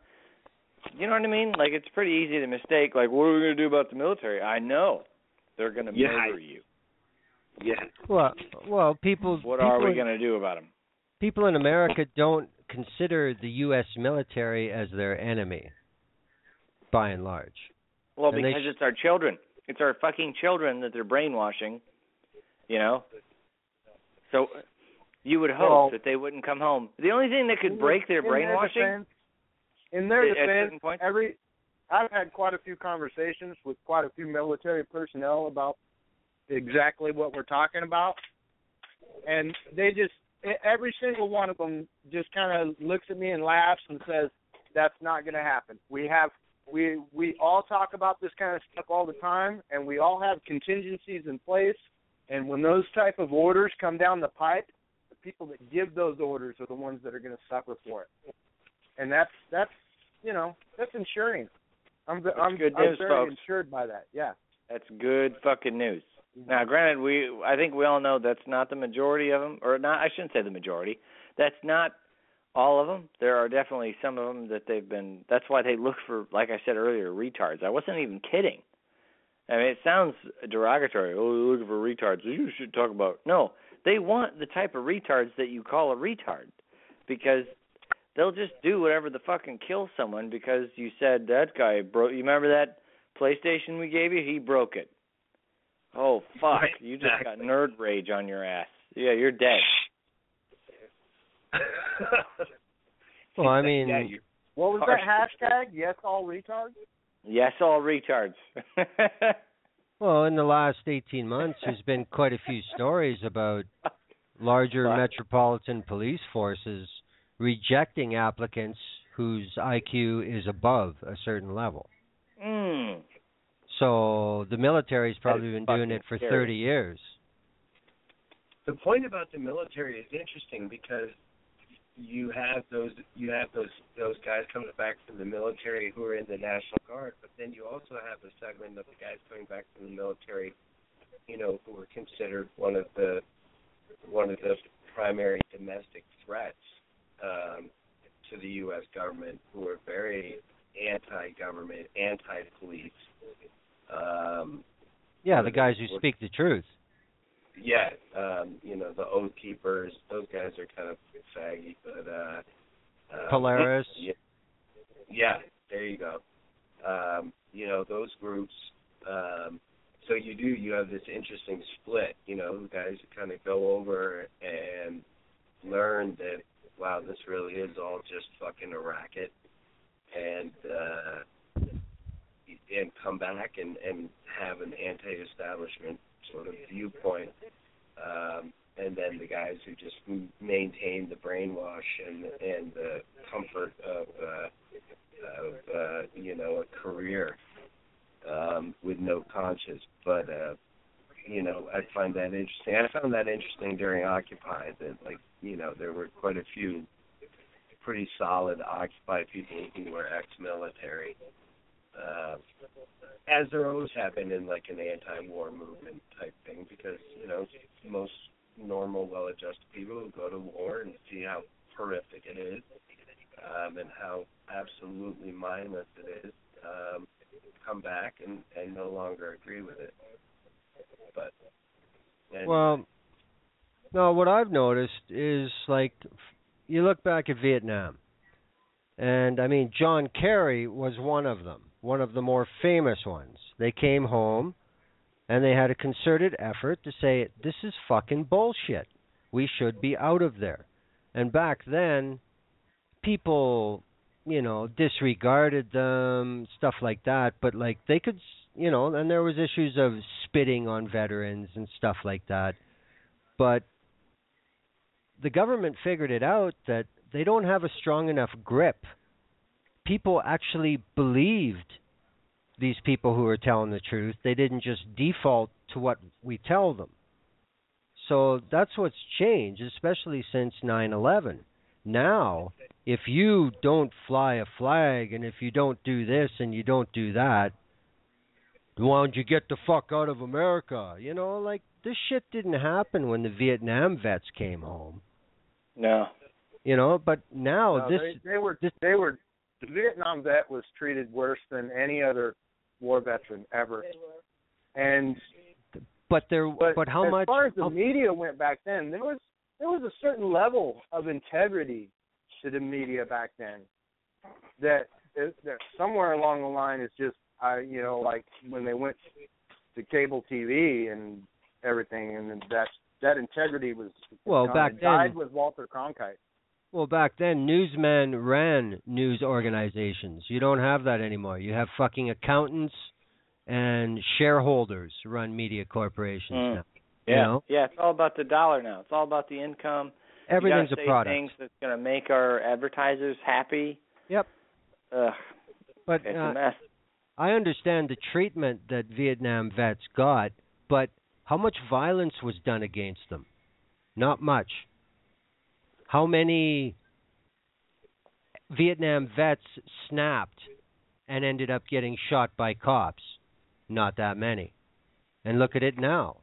you know what I mean? Like it's pretty easy to mistake. Like, what are we going to do about the military? I know they're going to Yeah, I- murder you. Yeah. Well, well, people. What people are we going to do about them? people in America don't consider the U.S. military as their enemy, by and large. Well, And because sh- it's our children. It's our fucking children that they're brainwashing You know. So you would hope Well- that they wouldn't come home. The only thing that could break their in their brainwashing. defense- in their At- at defense, points? every I've had quite a few conversations with quite a few military personnel about exactly what we're talking about, and they just every single one of them just kind of looks at me and laughs and says, "That's not going to happen. We have." We we all talk about this kind of stuff all the time, and we all have contingencies in place. And when those type of orders come down the pipe, the people that give those orders are the ones that are going to suffer for it. And that's that's you know that's insuring. I'm That's I'm, good I'm very folks. insured by that. Yeah. That's good fucking news. Mm-hmm. Now, granted, we I think we all know that's not the majority of them, or not. I shouldn't say the majority. That's not all of them. There are definitely some of them that they've been. That's why they look for, like I said earlier, retards. I wasn't even kidding. I mean, it sounds derogatory. Oh, you're looking for retards. You should talk about. No, they want the type of retards that you call a retard, because they'll just do whatever the fucking kill someone because you said that guy broke. You remember that PlayStation we gave you? He broke it. Oh fuck! Right, you just got nerd rage on your ass. Yeah, you're dead. Well, I mean, yeah, What was that hashtag? Yes, all retards. Yes, all retards. well, in the last 18 months, there's been quite a few stories about larger Fuck. metropolitan police forces rejecting applicants whose IQ is above a certain level. mm. So the military's probably been doing it for scary. 30 years. the point about the military is interesting because you have those you have those those guys coming back from the military who are in the National Guard, but then you also have a segment of the guys coming back from the military, you know, who are considered one of the one of the primary domestic threats um, to the U.S. government, who are very anti-government, anti-police. Um, Yeah, the guys who speak the truth. Yeah, um, you know, the Oath Keepers, those guys are kind of faggy, but uh um, Polaris. Yeah, yeah, there you go. Um, you know, those groups um so you do you have this interesting split, you know, guys kind of go over and learn that wow, this really is all just fucking a racket and uh and come back and and have an anti-establishment sort of viewpoint, um, and then the guys who just maintain the brainwash and and the comfort of uh, of uh, you know a career um, with no conscience. But uh, you know, I find that interesting. I found that interesting during Occupy that like you know there were quite a few pretty solid Occupy people who were ex-military. Uh, as there always have in like an anti-war movement type thing, because you know most normal, well-adjusted people go to war and see how horrific it is, um, and how absolutely mindless it is, um, come back and and no longer agree with it. But and, Well, no, what I've noticed is like you look back at Vietnam, and I mean John Kerry was one of them, one of the more famous ones. They came home, and they had a concerted effort to say this is fucking bullshit. We should be out of there. And back then, people, you know, disregarded them, stuff like that. But like they could, you know, and there was issues of spitting on veterans and stuff like that. But the government figured it out that they don't have a strong enough grip. People actually believed these people who are telling the truth. They didn't just default to what we tell them. So that's what's changed, especially since 9/11. Now, if you don't fly a flag and if you don't do this and you don't do that, why don't you get the fuck out of America? You know, like this shit didn't happen when the Vietnam vets came home. No. You know, but now No, this they, they were they were the Vietnam vet was treated worse than any other war veteran ever. And but there but, but how as much far as the how- media went back then, there was there was a certain level of integrity to the media back then that that somewhere along the line is just I you know like when they went to cable TV and everything, and that that integrity was Well, back then- died with Walter Cronkite. Well, back then, newsmen ran news organizations. You don't have that anymore. You have fucking accountants and shareholders run media corporations Mm. now. Yeah, You know? yeah. It's all about the dollar now. It's all about the income. Everything's a product. Things that's going to make our advertisers happy. Yep. Ugh, But it's uh, a mess. I understand the treatment that Vietnam vets got, but how much violence was done against them? Not much. How many Vietnam vets snapped and ended up getting shot by cops? Not that many. And look at it now.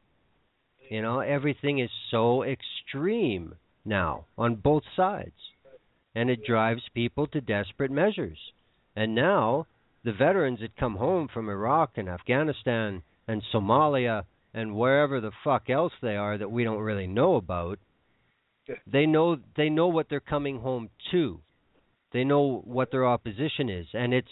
You know, everything is so extreme now on both sides. And it drives people to desperate measures. And now the veterans that come home from Iraq and Afghanistan and Somalia and wherever the fuck else they are that we don't really know about, they know they know what they're coming home to. They know what their opposition is, and it's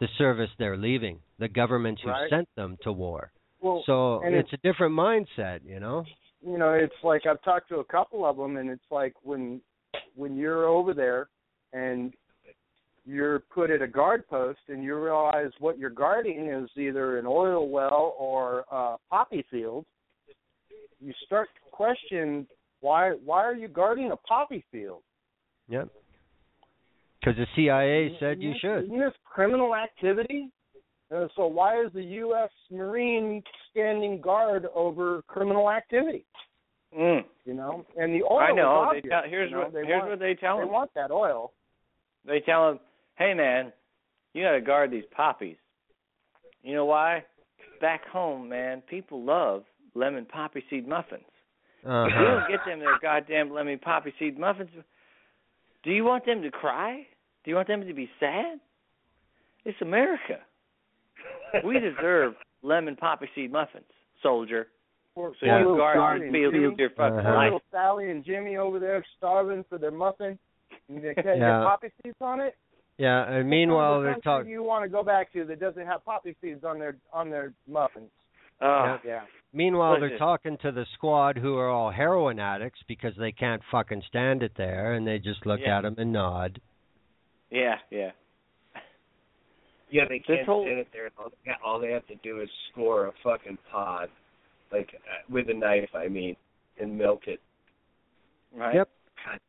the service they're leaving, the government who Right. sent them to war. Well, So and it's a different mindset, you know. you know, it's like I've talked to a couple of them, and it's like when when you're over there and you're put at a guard post and you realize what you're guarding is either an oil well or a poppy field, you start to question why why are you guarding a poppy field? Yep. Because the CIA said you Isn't- should. Isn't this criminal activity? Uh, so why is the U.S. Marine standing guard over criminal activity? Mm. You know, and the oil. I know. Is They obvious, tell, here's you know, what they here's want, what they tell They them. want that oil. They tell them, "Hey, man, you got to guard these poppies. You know why? Back home, man, people love lemon poppy seed muffins. If we Uh-huh. don't get them their goddamn lemon poppy seed muffins, do you want them to cry? Do you want them to be sad? It's America. We deserve lemon poppy seed muffins, soldier. Poor, So poor you little guard Sally your and field Jimmy. with your fucking Uh-huh. Life. little Sally and Jimmy over there starving for their muffin. And they can't Yeah. get poppy seeds on it. Yeah, and meanwhile What they're talking. you want to go back to that doesn't have poppy seeds on their on their muffins? Oh, Yeah. Meanwhile, they're talking to the squad who are all heroin addicts because they can't fucking stand it there, and they just look Yeah. at them and nod. yeah, yeah. Yeah, they This can't whole- sit it there. All, yeah, all they have to do is score a fucking pod, like uh, with a knife. I mean, and milk it. Right. Yep. God,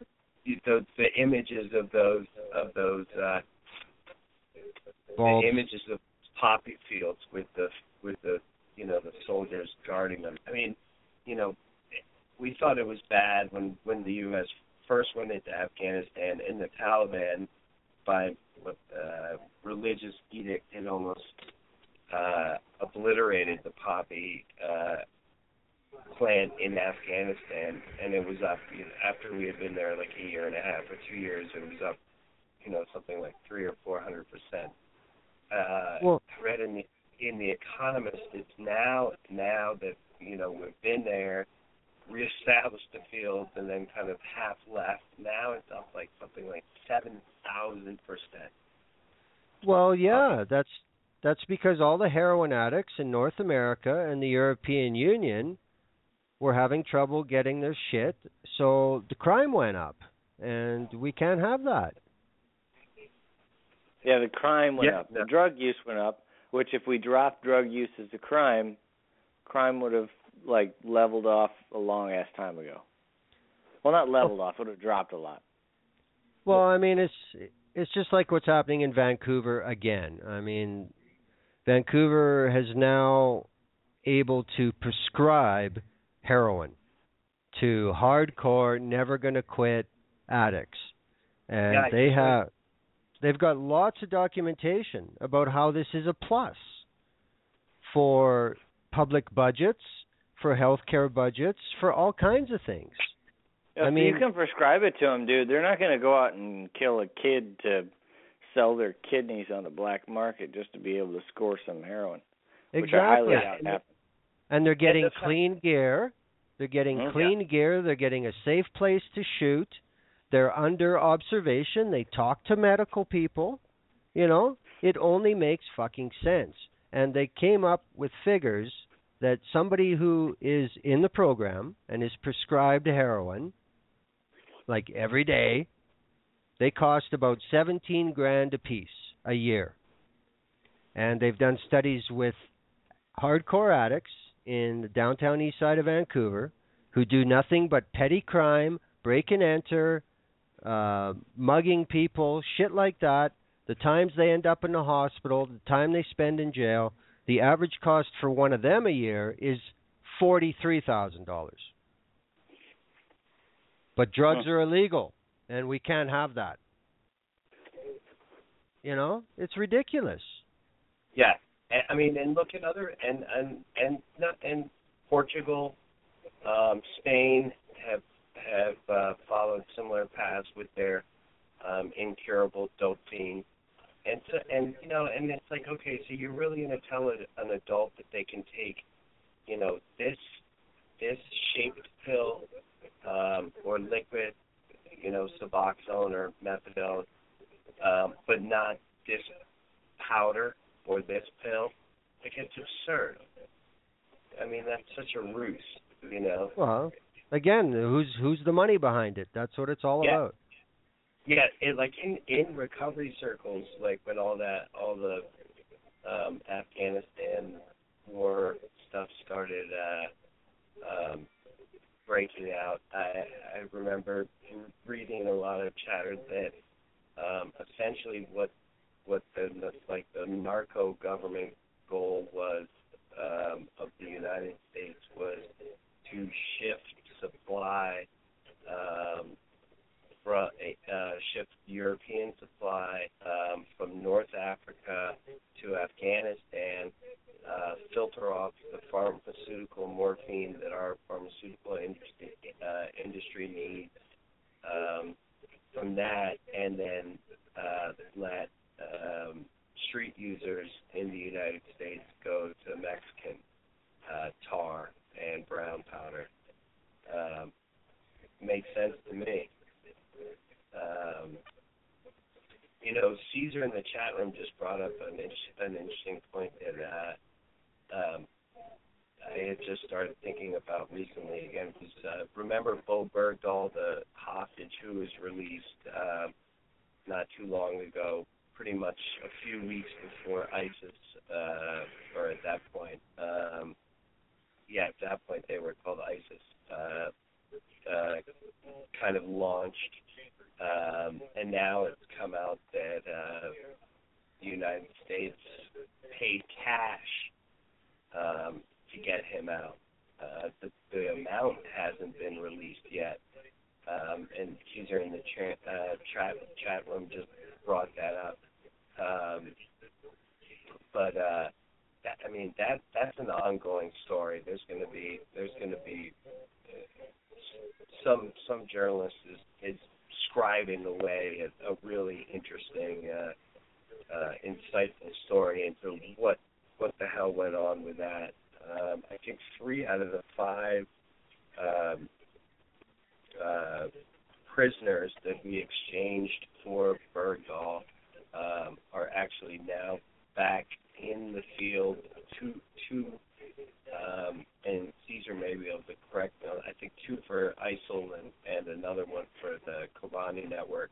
the the images of those of those uh, Bulbs. the images of poppy fields with the with the you know the soldiers guarding them. I mean, you know, we thought it was bad when when the U.S. first went into Afghanistan and the Taliban by what uh, religious edict had almost uh, obliterated the poppy uh, plant in Afghanistan, and it was up you know, after we had been there like a year and a half or two years. It was up, you know, something like three or four hundred percent. Uh, Well- I read in the in the Economist, it's now now that you know we've been there, reestablished the fields, and then kind of half left. Now it's up like something like seven thousand percent. Well, yeah, uh, that's that's because all the heroin addicts in North America and the European Union were having trouble getting their shit, so the crime went up, and we can't have that. Yeah, the crime went Yeah, up. yeah. The drug use went up, which if we dropped drug use as a crime, crime would have like leveled off a long ass time ago. Well, not leveled off, would have dropped a lot. Well, I mean, it's it's just like what's happening in Vancouver again. I mean, Vancouver has now able to prescribe heroin to hardcore, never going to quit addicts, and Yeah, they have they've got lots of documentation about how this is a plus for public budgets, for healthcare budgets, for all kinds of things. If I mean- you can prescribe it to them, dude, they're not going to go out and kill a kid to sell their kidneys on the black market just to be able to score some heroin. Which I highly Exactly. and they're getting clean gear. They're getting Mhm. clean gear. They're getting a safe place to shoot. They're under observation. They talk to medical people. You know, it only makes fucking sense. And they came up with figures that somebody who is in the program and is prescribed heroin, like every day, they cost about 17 grand a piece a year. And they've done studies with hardcore addicts in the downtown east side of Vancouver who do nothing but petty crime, break and enter, uh, mugging people, shit like that. The times they end up in the hospital, the time they spend in jail, the average cost for one of them a year is forty-three thousand dollars. But drugs are illegal, and we can't have that. You know, it's ridiculous. Yeah, I mean, and look at other and and and not and Portugal, um, Spain have have uh, followed similar paths with their um, incurable dope fiend. And so, and you know, and it's like, okay, so you're really to tell an adult that they can take, you know, this this shaped pill um, or liquid, you know, Suboxone or methadone, um, but not this powder or this pill. Like it's absurd. I mean, that's such a ruse, you know. Well, again, who's who's the money behind it? That's what it's all Yeah. about. Yeah, it like in in recovery circles, like when all that all the um Afghanistan war stuff started uh um breaking out, I I remember reading a lot of chatter that um essentially what what the, the like the narco government goal was um of the United States was to shift supply um fro- uh, shift European supply um, from North Africa to Afghanistan, uh, filter off the pharmaceutical morphine that our pharmaceutical industry, uh, industry needs um, from that, and then uh, let um, street users in the United States go to Mexican uh, tar and brown powder. Um, makes sense to me. Um, you know, Caesar in the chat room just brought up an, in- an interesting point that uh, um, I had just started thinking about recently again. Was, uh, remember Bowe Bergdahl, the hostage who was released uh, not too long ago, pretty much a few weeks before ISIS, uh, or at that point, um, yeah, at that point they were called ISIS, uh, uh, kind of launched um, and now it's come out that uh, the United States paid cash um, to get him out. Uh, the, the amount hasn't been released yet, um, and Caesar in the chat, uh, chat chat room just brought that up. Um, but uh, that, I mean that that's an ongoing story. There's going to be there's going to be uh, some some journalist is is scribing away a, a really interesting, uh, uh, insightful story into what what the hell went on with that. Um, I think three out of the five um, uh, prisoners that we exchanged for Bergdahl um, are actually now back in the field. Two two um, and Caesar may be able to correct me. I think two for ISIL and, and another one for the Haqqani network,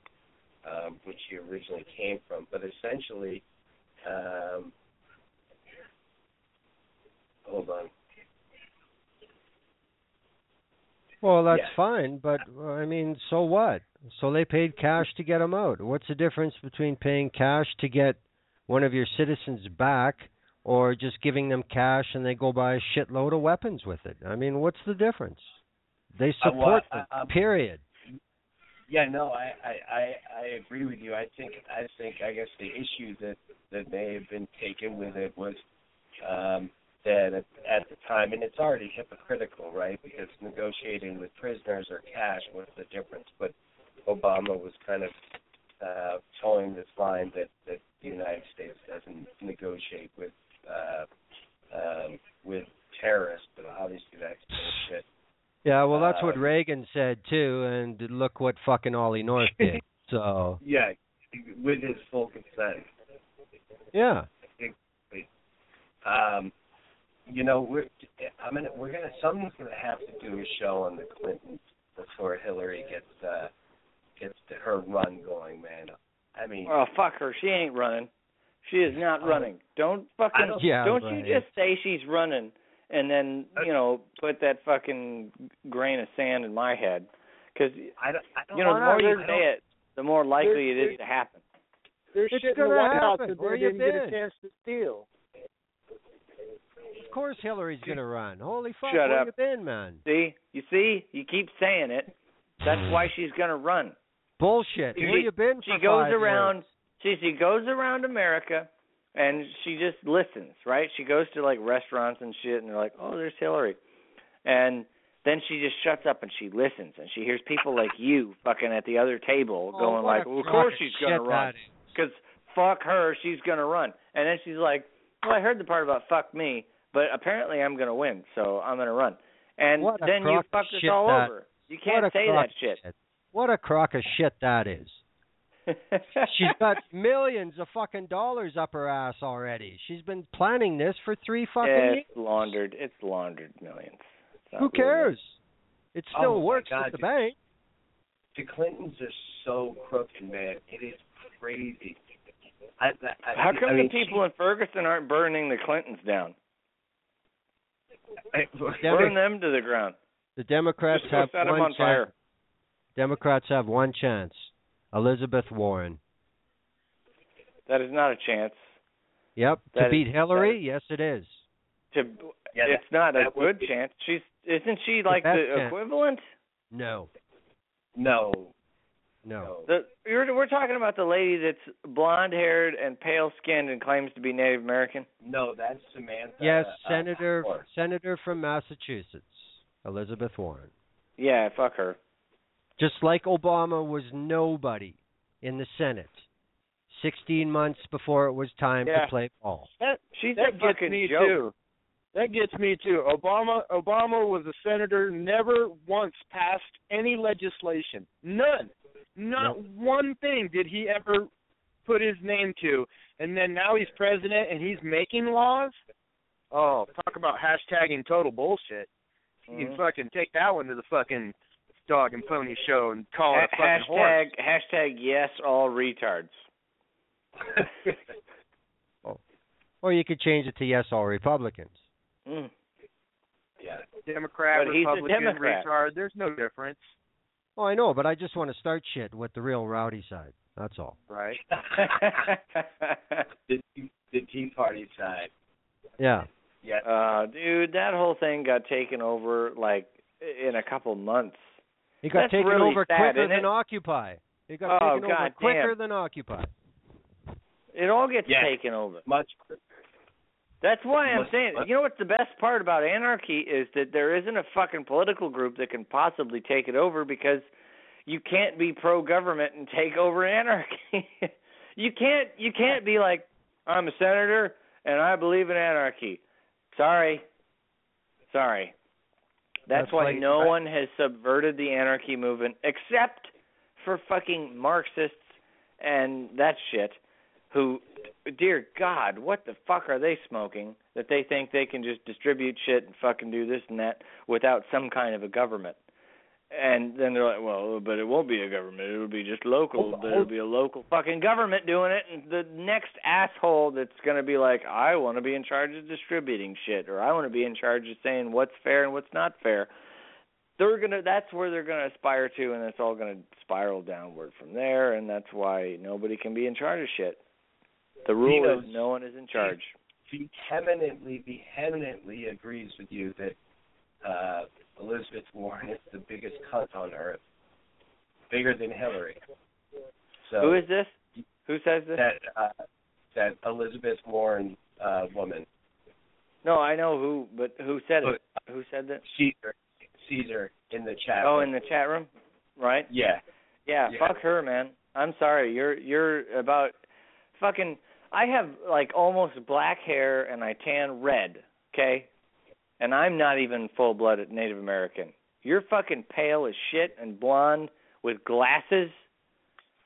um, which he originally came from. But essentially, um, hold on. Well, that's Yeah. Fine, but uh, I mean, so what? So they paid cash to get him out. What's the difference between paying cash to get one of your citizens back or just giving them cash and they go buy a shitload of weapons with it? I mean, what's the difference? They Uh, well, support I- them. I'm- period. Yeah, no, I, I, I, I agree with you. I think I think I guess the issue that that may have been taken with it was um, that at, at the time, and it's already hypocritical, right? Because negotiating with prisoners or cash, what's the difference? But Obama was kind of uh, toeing this line that that the United States doesn't negotiate with uh, um, with terrorists, but obviously that's bullshit. Yeah, well, that's what Uh, Reagan said too, and look what fucking Ollie North did. So Yeah, with his full consent. yeah, Um, you know, we're I'm gonna we're gonna someone's gonna have to do a show on the Clintons before Hillary gets uh gets to her run going, man. I mean, Oh fuck her. She ain't running. She is not running. Don't fucking don't- Yeah, don't you just say she's running and then, you know, put that fucking grain of sand in my head cuz I don't, I don't you know, the more you say it, the more likely it there's- is to happen. They're It's shit in the gonna White House happen. that Where they you didn't get a been? chance to steal. Of course, Hillary's gonna run. Holy fuck! Shut where up. you been, man? See? You see? You keep saying it. That's why she's going to run. Bullshit. She- where you been for She goes around she she goes around America and she just listens, right? She goes to like restaurants and shit and they're like, "Oh, there's Hillary." And then she just shuts up and she listens and she hears people like you fucking at the other table Oh, going like, "Well, of course she's going to run." Cuz fuck her, she's going to run. And then she's like, "Well, I heard the part about fuck me, but apparently I'm going to win, so I'm going to run." And then you crock of fucked us all that- over. You can't say that of shit. What a crock of shit that is. She's got millions of fucking dollars up her ass already. She's been planning this for three fucking years. it's laundered. It's laundered millions. It's Who real cares? It oh still Oh, works God, with the dude. bank. the Clintons are so crooked, man. It is crazy. I, I, How come I mean, the people in Ferguson aren't burning the Clintons down? I, Burn them to the ground. The Democrats have one on chance. fire. Democrats have one chance. Elizabeth Warren. That is not a chance. Yep. That to is- beat Hillary, that yes it is. To Yeah, it's not a that would good be- chance. She's isn't she like best the equivalent? No. no, No. no. The you're, we're talking about the lady that's blonde haired and pale skinned and claims to be Native American. No, that's Samantha. Yes, uh, Senator Power. Senator from Massachusetts, Elizabeth Warren. Yeah, fuck her. Just like Obama was nobody in the Senate. 16 months before it was time Yeah. to play ball. That She's that a gets fucking me joke. too. That gets me too. Obama Obama was a senator, never once passed any legislation. None. Not one thing did he ever put his name to. And then now he's president and he's making laws? Oh, talk about hashtagging total bullshit. You Mhm. can fucking take that one to the fucking dog and pony show and call it a Ha- fucking horse. hashtag hashtag yes all retards. Or you could change it to yes all Republicans. Mm. yeah. Democrat, But he's a Republican, Democrat. retard. There's no difference, Oh, I know, but I just want to start shit with the real rowdy side. That's all. right? the, the Tea Party side. Yeah. Yeah. uh, dude, that whole thing got taken over like in a couple months. It got That's taken really over sad, quicker isn't than it? Occupy. He got Oh, taken over quicker damn. than Occupy. It all gets Yeah. taken over. Much. That's why I'm saying. You know what's the best part about anarchy is that there isn't a fucking political group that can possibly take it over because you can't be pro government and take over anarchy. you can't. You can't be like I'm a senator and I believe in anarchy. Sorry. Sorry. That's, That's why like- no one has subverted the anarchy movement except for fucking Marxists and that shit who dear God, what the fuck are they smoking that they think they can just distribute shit and fucking do this and that without some kind of a government? And then they're like, well, but it won't be a government. It'll be just local. Hold- There'll be a local fucking government doing it. And the next asshole that's going to be like, I want to be in charge of distributing shit, or I want to be in charge of saying what's fair and what's not fair. They're gonna. That's where they're gonna aspire to, and it's all gonna spiral downward from there. And that's why nobody can be in charge of shit. The rule is no one is in charge. vehemently, vehemently agrees with you that uh, Elizabeth Warren is the biggest cunt on earth, bigger than Hillary. So Who is this? Who says this? that? Uh, that Elizabeth Warren uh, woman, No, I know who, but who said it? Who said that? Caesar, Caesar in the chat. Oh, room. in the chat room, right? yeah, Yeah, Yeah. fuck her, man. I'm sorry. You're you're about fucking. I have like almost black hair and I tan red. Okay, and I'm not even full blooded Native American. You're fucking pale as shit and blonde with glasses.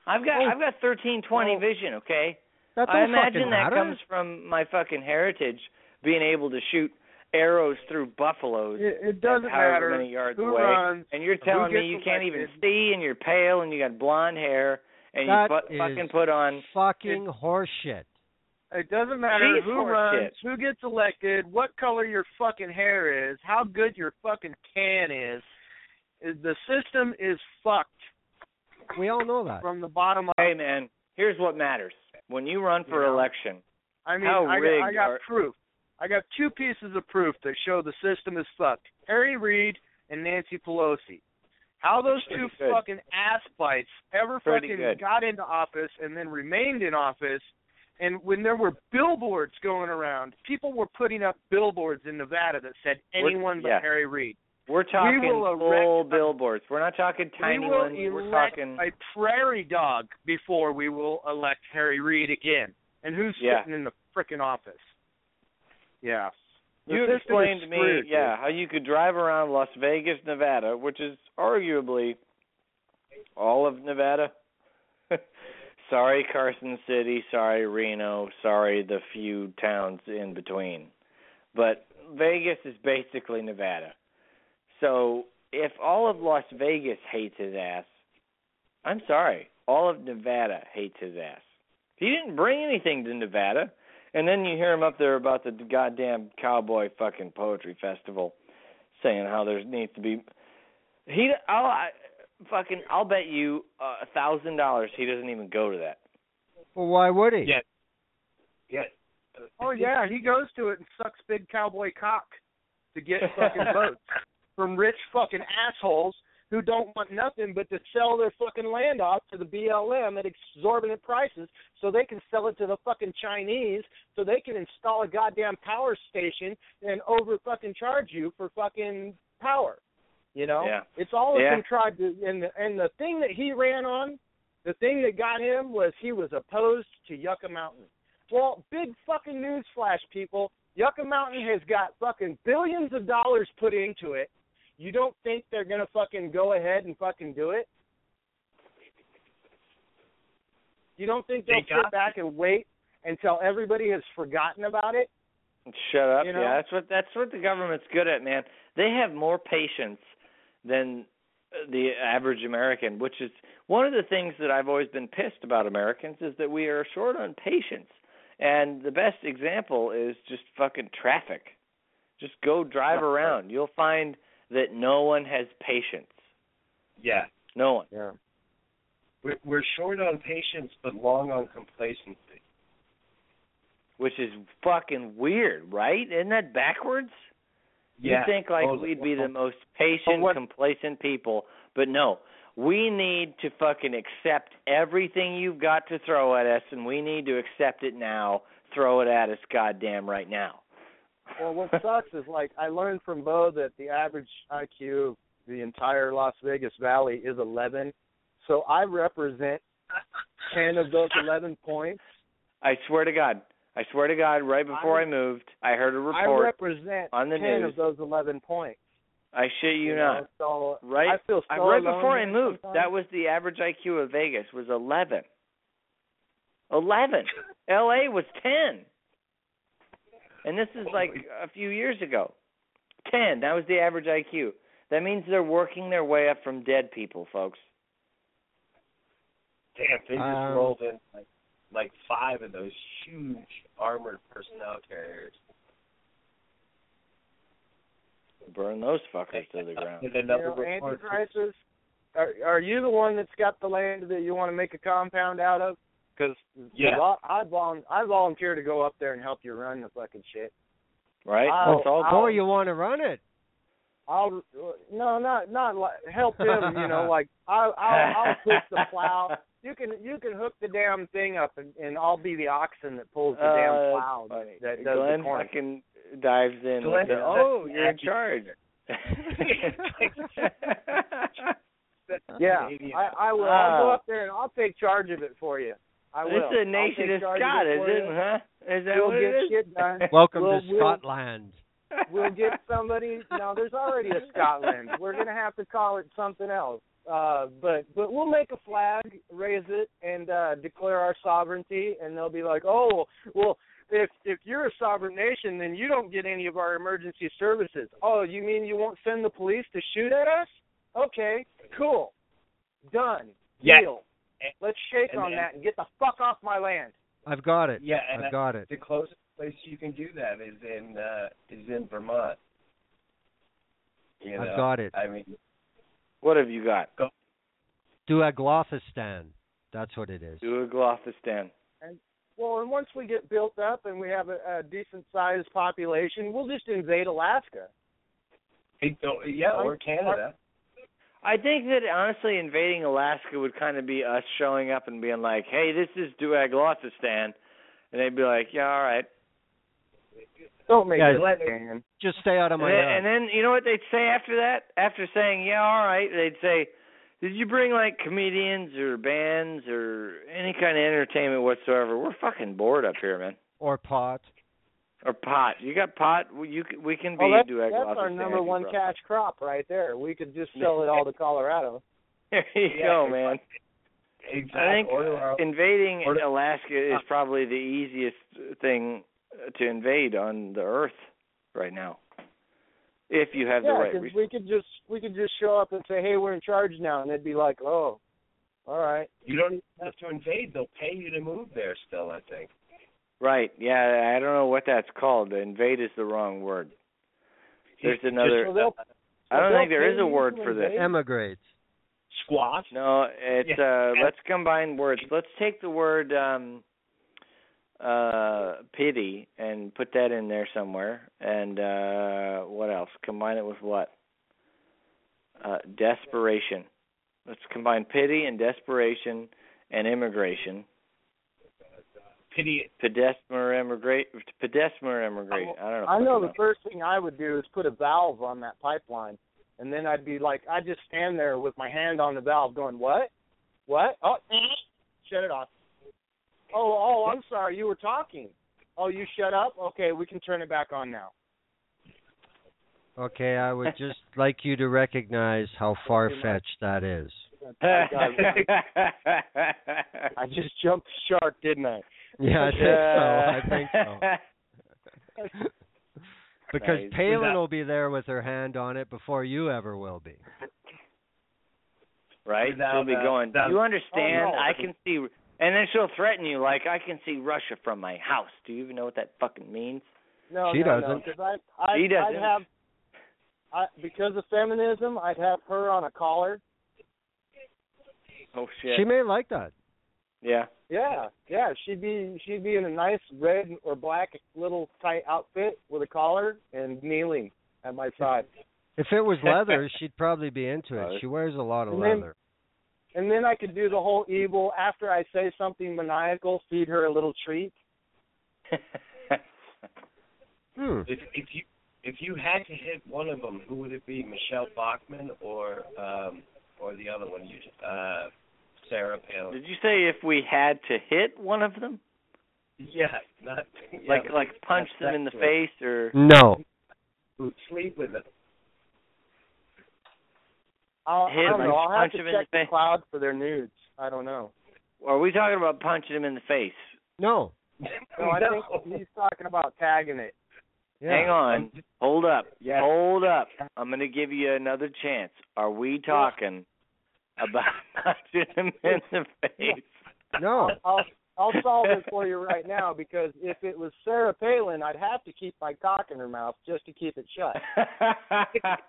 I've got Oh. I've got thirteen twenty Oh. vision. Okay. That I imagine that matter. comes from my fucking heritage, being able to shoot arrows through buffaloes. It, it doesn't however matter many yards who away, runs, and you're telling me you can't even see, and you're pale, and you got blonde hair, and That you fu- is fucking put on. fucking horseshit. It doesn't matter Jeez, who runs, shit. who gets elected, what color your fucking hair is, how good your fucking can is. Is- The system is fucked We all know that. from the bottom up. Hey man, here's what matters. When you run for You know? election, I mean, how I got, I got are- proof. I got two pieces of proof that show the system is fucked. Harry Reid and Nancy Pelosi. How those two good. fucking ass bites ever Pretty fucking good. got into office and then remained in office. And when there were billboards going around, people were putting up billboards in Nevada that said We're- anyone but yeah. Harry Reid. we're talking will full erect- billboards. We're not talking tiny we will ones. We're talking. a prairie dog before we will elect Harry Reid again. And who's Yeah. sitting in the frickin' office? Yeah. You explained to me, screwed, dude. yeah, how you could drive around Las Vegas, Nevada, which is arguably all of Nevada. Sorry, Carson City. Sorry, Reno. Sorry, the few towns in between. But Vegas is basically Nevada. So if all of Las Vegas hates his ass, I'm sorry, all of Nevada hates his ass. He didn't bring anything to Nevada. And then you hear him up there about the goddamn cowboy fucking poetry festival, saying how there needs to be. He, I'll I, fucking, I'll bet you uh, a thousand dollars he doesn't even go to that. Well, why would he? Yeah. Yeah. Oh yeah, he goes to it and sucks big cowboy cock to get fucking votes from rich fucking assholes who don't want nothing but to sell their fucking land off to the BLM at exorbitant prices so they can sell it to the fucking Chinese so they can install a goddamn power station and over fucking charge you for fucking power. You know? Yeah. It's all Yeah. contrived and the, and the thing that he ran on, the thing that got him was he was opposed to Yucca Mountain. Well, big fucking newsflash, people. Yucca Mountain has got fucking billions of dollars put into it. You don't think they're gonna fucking go ahead and fucking do it? You don't think they'll They sit back and wait until everybody has forgotten about it? Shut up. You know? Yeah, that's what that's what the government's good at, man. They have more patience than uh, the average American, which is one of the things that I've always been pissed about Americans is that we are short on patience. And the best example is just fucking traffic. Just go drive around. You'll find that no one has patience. Yeah. No one. Yeah. We're, we're short on patience, but long on complacency. Which is fucking weird, right? Isn't that backwards? Yeah. You think like totally. we'd be the most patient, what- complacent people, but no. We need to fucking accept everything you've got to throw at us, and we need to accept it now. Throw it at us, goddamn, right now. Well, what sucks is like I learned from Bo that the average IQ of the entire Las Vegas Valley is 11. So I represent 10 of those 11 points. I swear to God. I swear to God, right before I, moved, I heard a report represent on the 10 news. of those 11 points. I shit you, know, not. So Right, I feel so I, right before I moved, sometimes. that was the average IQ of Vegas was eleven. Eleven. L.A. was ten, and this is like a few years ago. Ten. That was the average IQ. That means they're working their way up from dead people, folks. Damn, they just Um, rolled in like like five of those huge armored personnel carriers. Burn those fuckers to the ground. And You another know, report. Antichrist, are, are you the one that's got the land that you want to make a compound out of? Because Yeah. I, I, volun- I volunteer to go up there and help you run the fucking shit. Right? I'll- That's all. I'll- Oh, you want to run it? I'll no, not not like help him. You know, like I'll I'll, I'll push the plow. You can you can hook the damn thing up, and, and I'll be the oxen that pulls the Uh, damn that's plow funny. that does Glenn the corn. fucking dives in. Glenn with the, oh, the you're in charge. Yeah, I I will. I'll go up there and I'll take charge of it for you. I will. This is a I'll nation of charge Scott, it is for it? Huh? Is that We'll what get it is? shit done. Welcome We'll- to we'll- Scotland. we'll get somebody. No, there's already a Scotland. We're gonna have to call it something else. Uh, but but we'll make a flag, raise it, and uh, declare our sovereignty, and they'll be like, oh, well, if if you're a sovereign nation, then you don't get any of our emergency services. Oh, you mean you won't send the police to shoot at us? Okay, cool, done, Yeah. deal. Let's shake And- on and- that and get the fuck off my land. I've got it. Yeah, and I've got it. the closest place you can do that is in uh, is in Vermont. You I've got it. I mean, What have you got? Duaglothistan. That's what it is. Duaglothistan. Well, and once we get built up and we have a, a decent sized population, we'll just invade Alaska. it don't- yeah, or Canada. I think that honestly, invading Alaska would kind of be us showing up and being like, "Hey, this is Duaglothistan," and they'd be like, "Yeah, all right." Don't make Yeah, it let- man. Just stay out of And my then, and then you know what they'd say after that? After saying, "Yeah, all right," they'd say, "Did you bring like comedians or bands or any kind of entertainment whatsoever? We're fucking bored up here, man." Or pot. Or pot. You got pot? We- You we can be Oh, that's, Duaglothistan. that's our number one brought- cash crop right there. We could just sell it all to Colorado. There you Yeah, go, man. Exactly. I think Or- or- invading Alaska is probably the easiest thing to invade on the earth right now, if you have the yeah, right. 'cause we could just we could just show up and say, "Hey, we're in charge now," and they'd be like, "Oh, all right." you don't even have to invade. They'll pay you to move there. Still, I think. right? Yeah, I don't know what that's called. Invade is the wrong word. There's another. just- they'll- I don't think there is a word for this. invade? Emigrate. squash. No, it's Yeah. uh let's combine words. Let's take the word um uh pity and put that in there somewhere. And uh what else? Combine it with what? Uh desperation. Let's combine pity and desperation and immigration. Pity. Pedesmer immigrate pedesmer immigrate. I don't know. I know fucking the first thing I would do is put a valve on that pipeline, and then I'd be like, I'd just stand there with my hand on the valve, going, "What? What? Oh, shut it off. Oh, oh, I'm sorry, you were talking. Oh, you shut up. Okay, we can turn it back on now. Okay, I would just like you to recognize how far fetched that is. I, I just jumped the shark, didn't I? Yeah, I think so. I think so. Because Nice. Palin will be there with her hand on it before you ever will be. right? Without, she'll be uh, going. without- Do you understand? Oh, no. I can see, and then she'll threaten you like, "I can see Russia from my house." Do you even know what that fucking means? No, She no, doesn't. No, 'cause I, I, She doesn't. I'd have, I, because of feminism, I'd have her on a collar. Oh shit! She may like that. yeah. Yeah, yeah, she'd be she'd be in a nice red or black little tight outfit with a collar and kneeling at my side. If it was leather, she'd probably be into it. She wears a lot of And then- leather. And then I could do the whole evil after I say something maniacal, feed her a little treat. Hmm. If if you if you had to hit one of them, who would it be? Michele Bachmann or um or the other one? You uh Sarah Palin. Did you say if we had to hit one of them, Yeah, not yeah, like like punch them in the face, or No. Sleep with them. I'll, Hit I don't him, know. I'll have punch to him check the the face. cloud for their nudes. I don't know. are we talking about punching him in the face? No. No, I think he's talking about tagging it. Yeah. Hang on, hold up, Yes. hold up. I'm going to give you another chance. Are we talking about punching him in the face? No. I'll I'll solve it for you right now because if it was Sarah Palin, I'd have to keep my cock in her mouth just to keep it shut.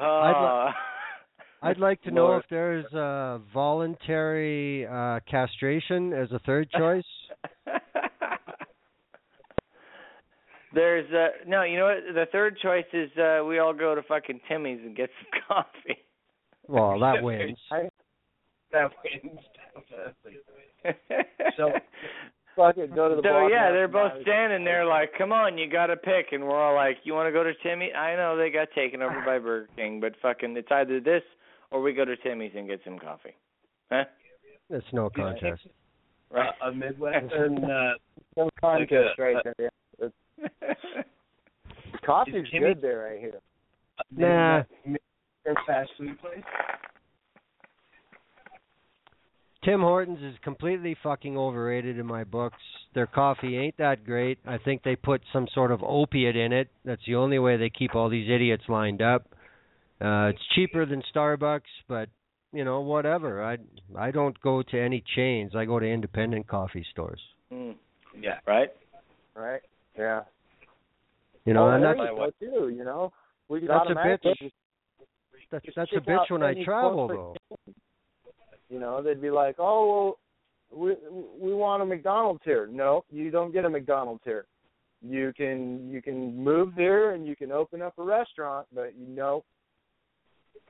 Uh, I'd like to know if there's uh, voluntary uh, castration as a third choice. There's uh no, you know what? The third choice is uh we all go to fucking Timmy's and get some coffee. Well, that wins. That wins definitely. So Fuck it, go to the so bar. yeah, they're both some standing there like, "Come on, you got to pick," and we're all like, "You want to go to Timmy?" I know they got taken over by Burger King, but fucking, it's either this or we go to Timmy's and get some coffee. Huh? It's no contest. Right. a Midwestern uh No contest Like a- right there. Coffee's Timmy- good there right here. Nah. Midwestern fast food place. Tim Hortons is completely fucking overrated in my books. Their coffee ain't that great. I think they put some sort of opiate in it. That's the only way they keep all these idiots lined up. Uh it's cheaper than Starbucks, but you know, whatever. I I don't go to any chains. I go to independent coffee stores. Mm. Yeah. Right. Right? Yeah. You know, oh, and there that's you go too. You know, we that's a bitch. automatically That's that's a bitch when I travel though. You know, they'd be like, "Oh, well, we we want a McDonald's here." No, you don't get a McDonald's here. You can you can move there and you can open up a restaurant, but you know,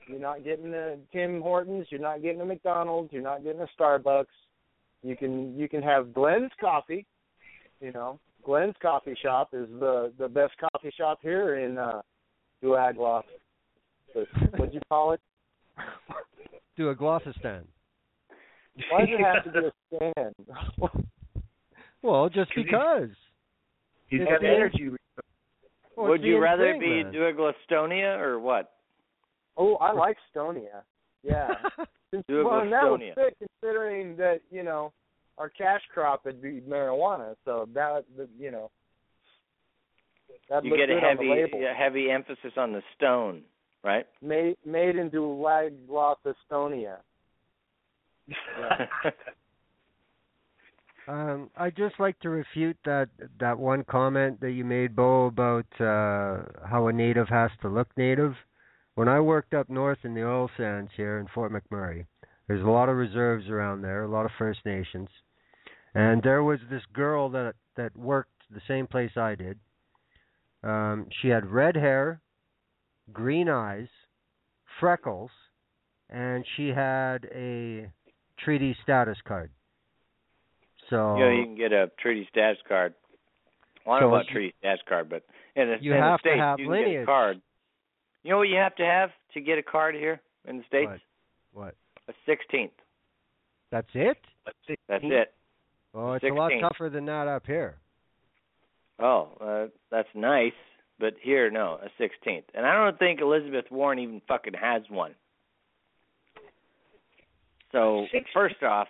you're not getting a Tim Hortons, you're not getting a McDonald's, you're not getting a Starbucks. You can you can have Glenn's coffee. You know, Glenn's coffee shop is the the best coffee shop here in uh Duagloff. What'd you call it? Glossistan. Why does it have to be a stand? Well, just because. You It's have the- energy. Well, Would you rather thing, be man. Duaglostonia or what? Oh, I like Stonia. Yeah. Since, Do a well, and that was Gastonia. considering that you know our cash crop would be marijuana, so that that, you know that You get a good on the heavy a heavy emphasis on the stone, right? Made made in Duagloff, Estonia. Um, I'd just like to refute that that one comment that you made, Bo, about uh, how a native has to look native. When I worked up north in the oil sands here in Fort McMurray, there's a lot of reserves around there, a lot of First Nations, and there was this girl that that worked the same place I did. Um, she had red hair, green eyes, freckles, and she had a treaty status card. So You know, you can get a treaty status card. Well, I don't So know about treaty status card, but in the, You in have to the states, have you can get a card. You know what you have to have to get a card here in the states? What? What? A sixteenth. That's it? That's it. Oh, it's a lot tougher than that up here. Oh, uh, that's nice, but here, no, a sixteenth. And I don't think Elizabeth Warren even fucking has one. So first off,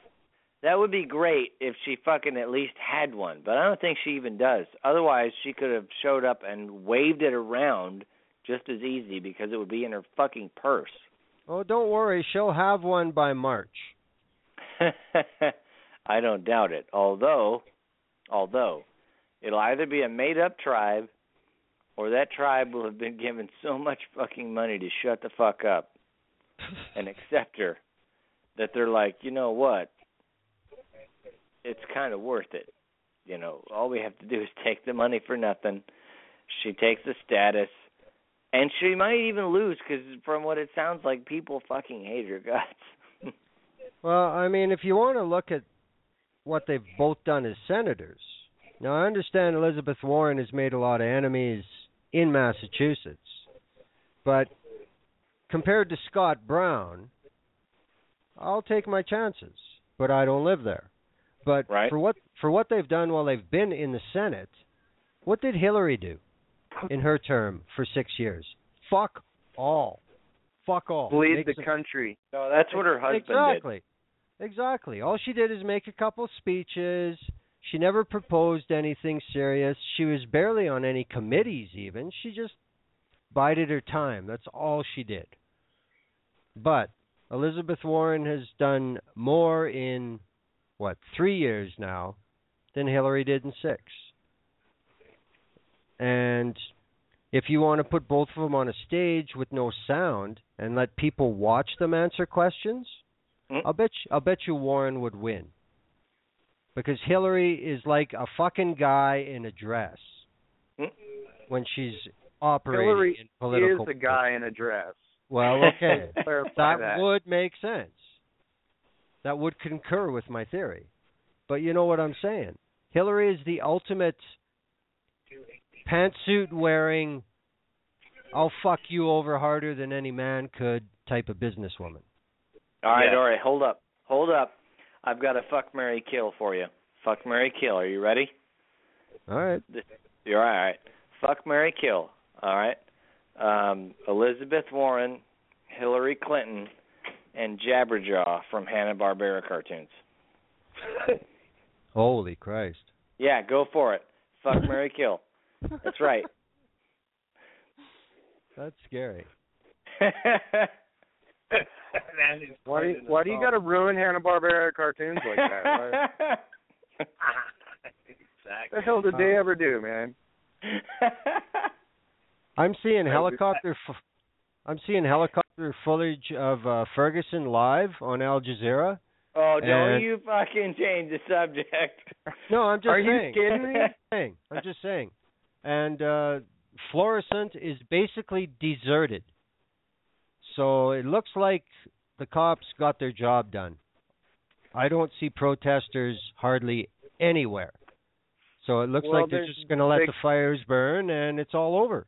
that would be great if she fucking at least had one, but I don't think she even does. Otherwise, she could have showed up and waved it around just as easy because it would be in her fucking purse. Oh, don't worry, she'll have one by March. I don't doubt it. Although, although it'll either be a made-up tribe, or that tribe will have been given so much fucking money to shut the fuck up and accept her that they're like, you know what? It's kind of worth it. You know, all we have to do is take the money for nothing. She takes the status, and she might even lose because, from what it sounds like, people fucking hate her guts. Well, I mean, if you want to look at what they've both done as senators, now I understand Elizabeth Warren has made a lot of enemies in Massachusetts, but compared to Scott Brown, I'll take my chances. But I don't live there. But Right. for what for what they've done while they've been in the Senate, what did Hillary do in her term for six years? Fuck all. Fuck all. Bleed Make the some- country. No, that's what her husband did. exactly. Exactly. All she did is make a couple speeches. She never proposed anything serious. She was barely on any committees even. She just bided her time. That's all she did. But Elizabeth Warren has done more in what, 3 years now than Hillary did in 6. And if you want to put both of them on a stage with no sound and let people watch them answer questions, Mm. I'll bet you, I'll bet you Warren would win. Because Hillary is like a fucking guy in a dress Mm. when she's operating Hillary in political. is a guy in a dress. Well, okay, that, that. would make sense. That would concur with my theory. But you know what I'm saying? Hillary is the ultimate pantsuit wearing, I'll fuck you over harder than any man could type of businesswoman. All right, Yeah. all right, hold up, hold up. I've got a fuck Mary kill for you. Fuck Mary kill. Are you ready? All right. You're all right. Fuck Mary kill. All right. Um, Elizabeth Warren, Hillary Clinton, and Jabberjaw from Hanna Barbera cartoons. Holy Christ. Yeah, go for it. Fuck Mary Kill. That's right. That's scary. that is Why do you, why do you got to ruin Hanna Barbera cartoons like that? Why, exactly. the hell did they ever do, man? I'm seeing helicopter f- I'm seeing helicopter footage of uh, Ferguson live on Al Jazeera. oh, don't And- you fucking change the subject. No, I'm just Are you saying. kidding me? I'm just saying. I'm just saying. And uh Florissant is basically deserted. So it looks like the cops got their job done. I don't see protesters hardly anywhere. So it looks Well, like they're just going to let the fires burn and it's all over.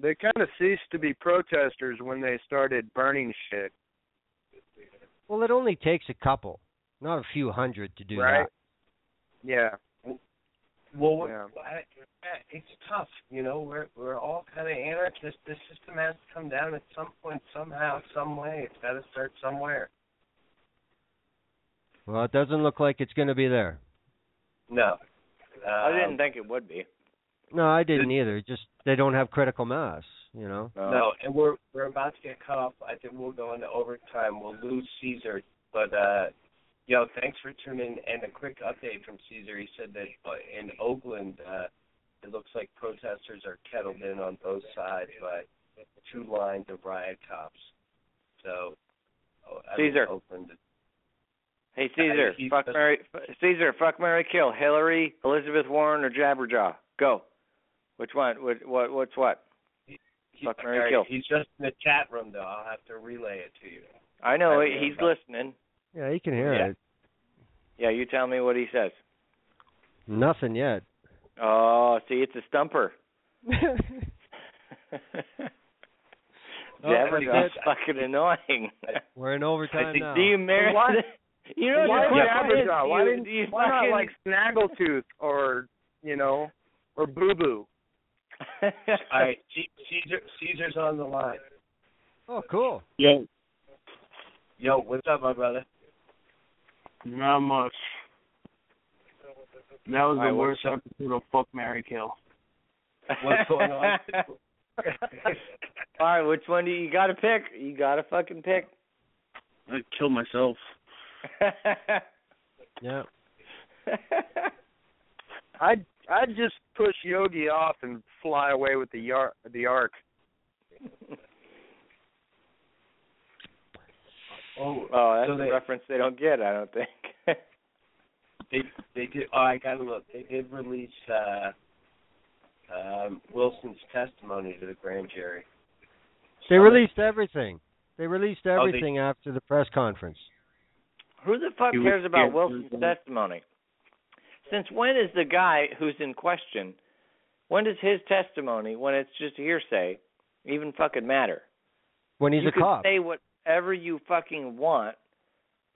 They kind of ceased to be protesters when they started burning shit. Well, it only takes a couple, not a few hundred to do Right. that. Yeah. Well, what- Yeah. I- I- it's tough. You know, we're we're all kind of anarchists. The system has to come down at some point, somehow, some way. It's got to start somewhere. Well, it doesn't look like it's going to be there. No. I Um, didn't think it would be. No, I didn't either. Just they don't have critical mass, you know. No. No, and we're we're about to get cut off. I think we'll go into overtime. We'll lose Caesar, but uh, yo, thanks for tuning in. And a quick update from Caesar. He said that uh, in Oakland, uh, it looks like protesters are kettled in on both sides by two lines of riot cops. So, oh, I mean, Caesar. Oakland. Hey Caesar, fuck Mary Caesar, fuck Mary Kill, Hillary, Elizabeth Warren or Jabberjaw. Go. Which one? What what what's what? He, Fuck, all marry, right, kill. He's just in the chat room though. I'll have to relay it to you. I know I he's mean, listening. Yeah, you can hear Yeah. it. Yeah, you tell me what he says. Nothing yet. Oh, see, it's a stumper. Jabberjaw's that's fucking annoying. We're in overtime now. Do you marry? Why- You know why what the question is? Why didn't you why not like Snaggletooth or you know or Boo Boo? All right, C- Caesar. Caesar's on the line. Oh, cool. Yo, Yo, what's up, my brother? not much. That was Alright, the what's worst episode of Fuck Mary Kill. What's going on? All right, which one do you, you got to pick? You got to fucking pick. I killed myself. Yeah. I'd I'd just push Yogi off and fly away with the yar- the ark. oh, oh, that's so a they, reference they don't get. I don't think. they they did. Oh, I gotta look. They did release uh, um, Wilson's testimony to the grand jury. They released everything. They released Oh, they- everything after the press conference. Who the fuck cares about. Wilson's testimony? Since when is the guy who's in question? When does his testimony, when it's just hearsay, even fucking matter? When he's you a could cop. say whatever you fucking want,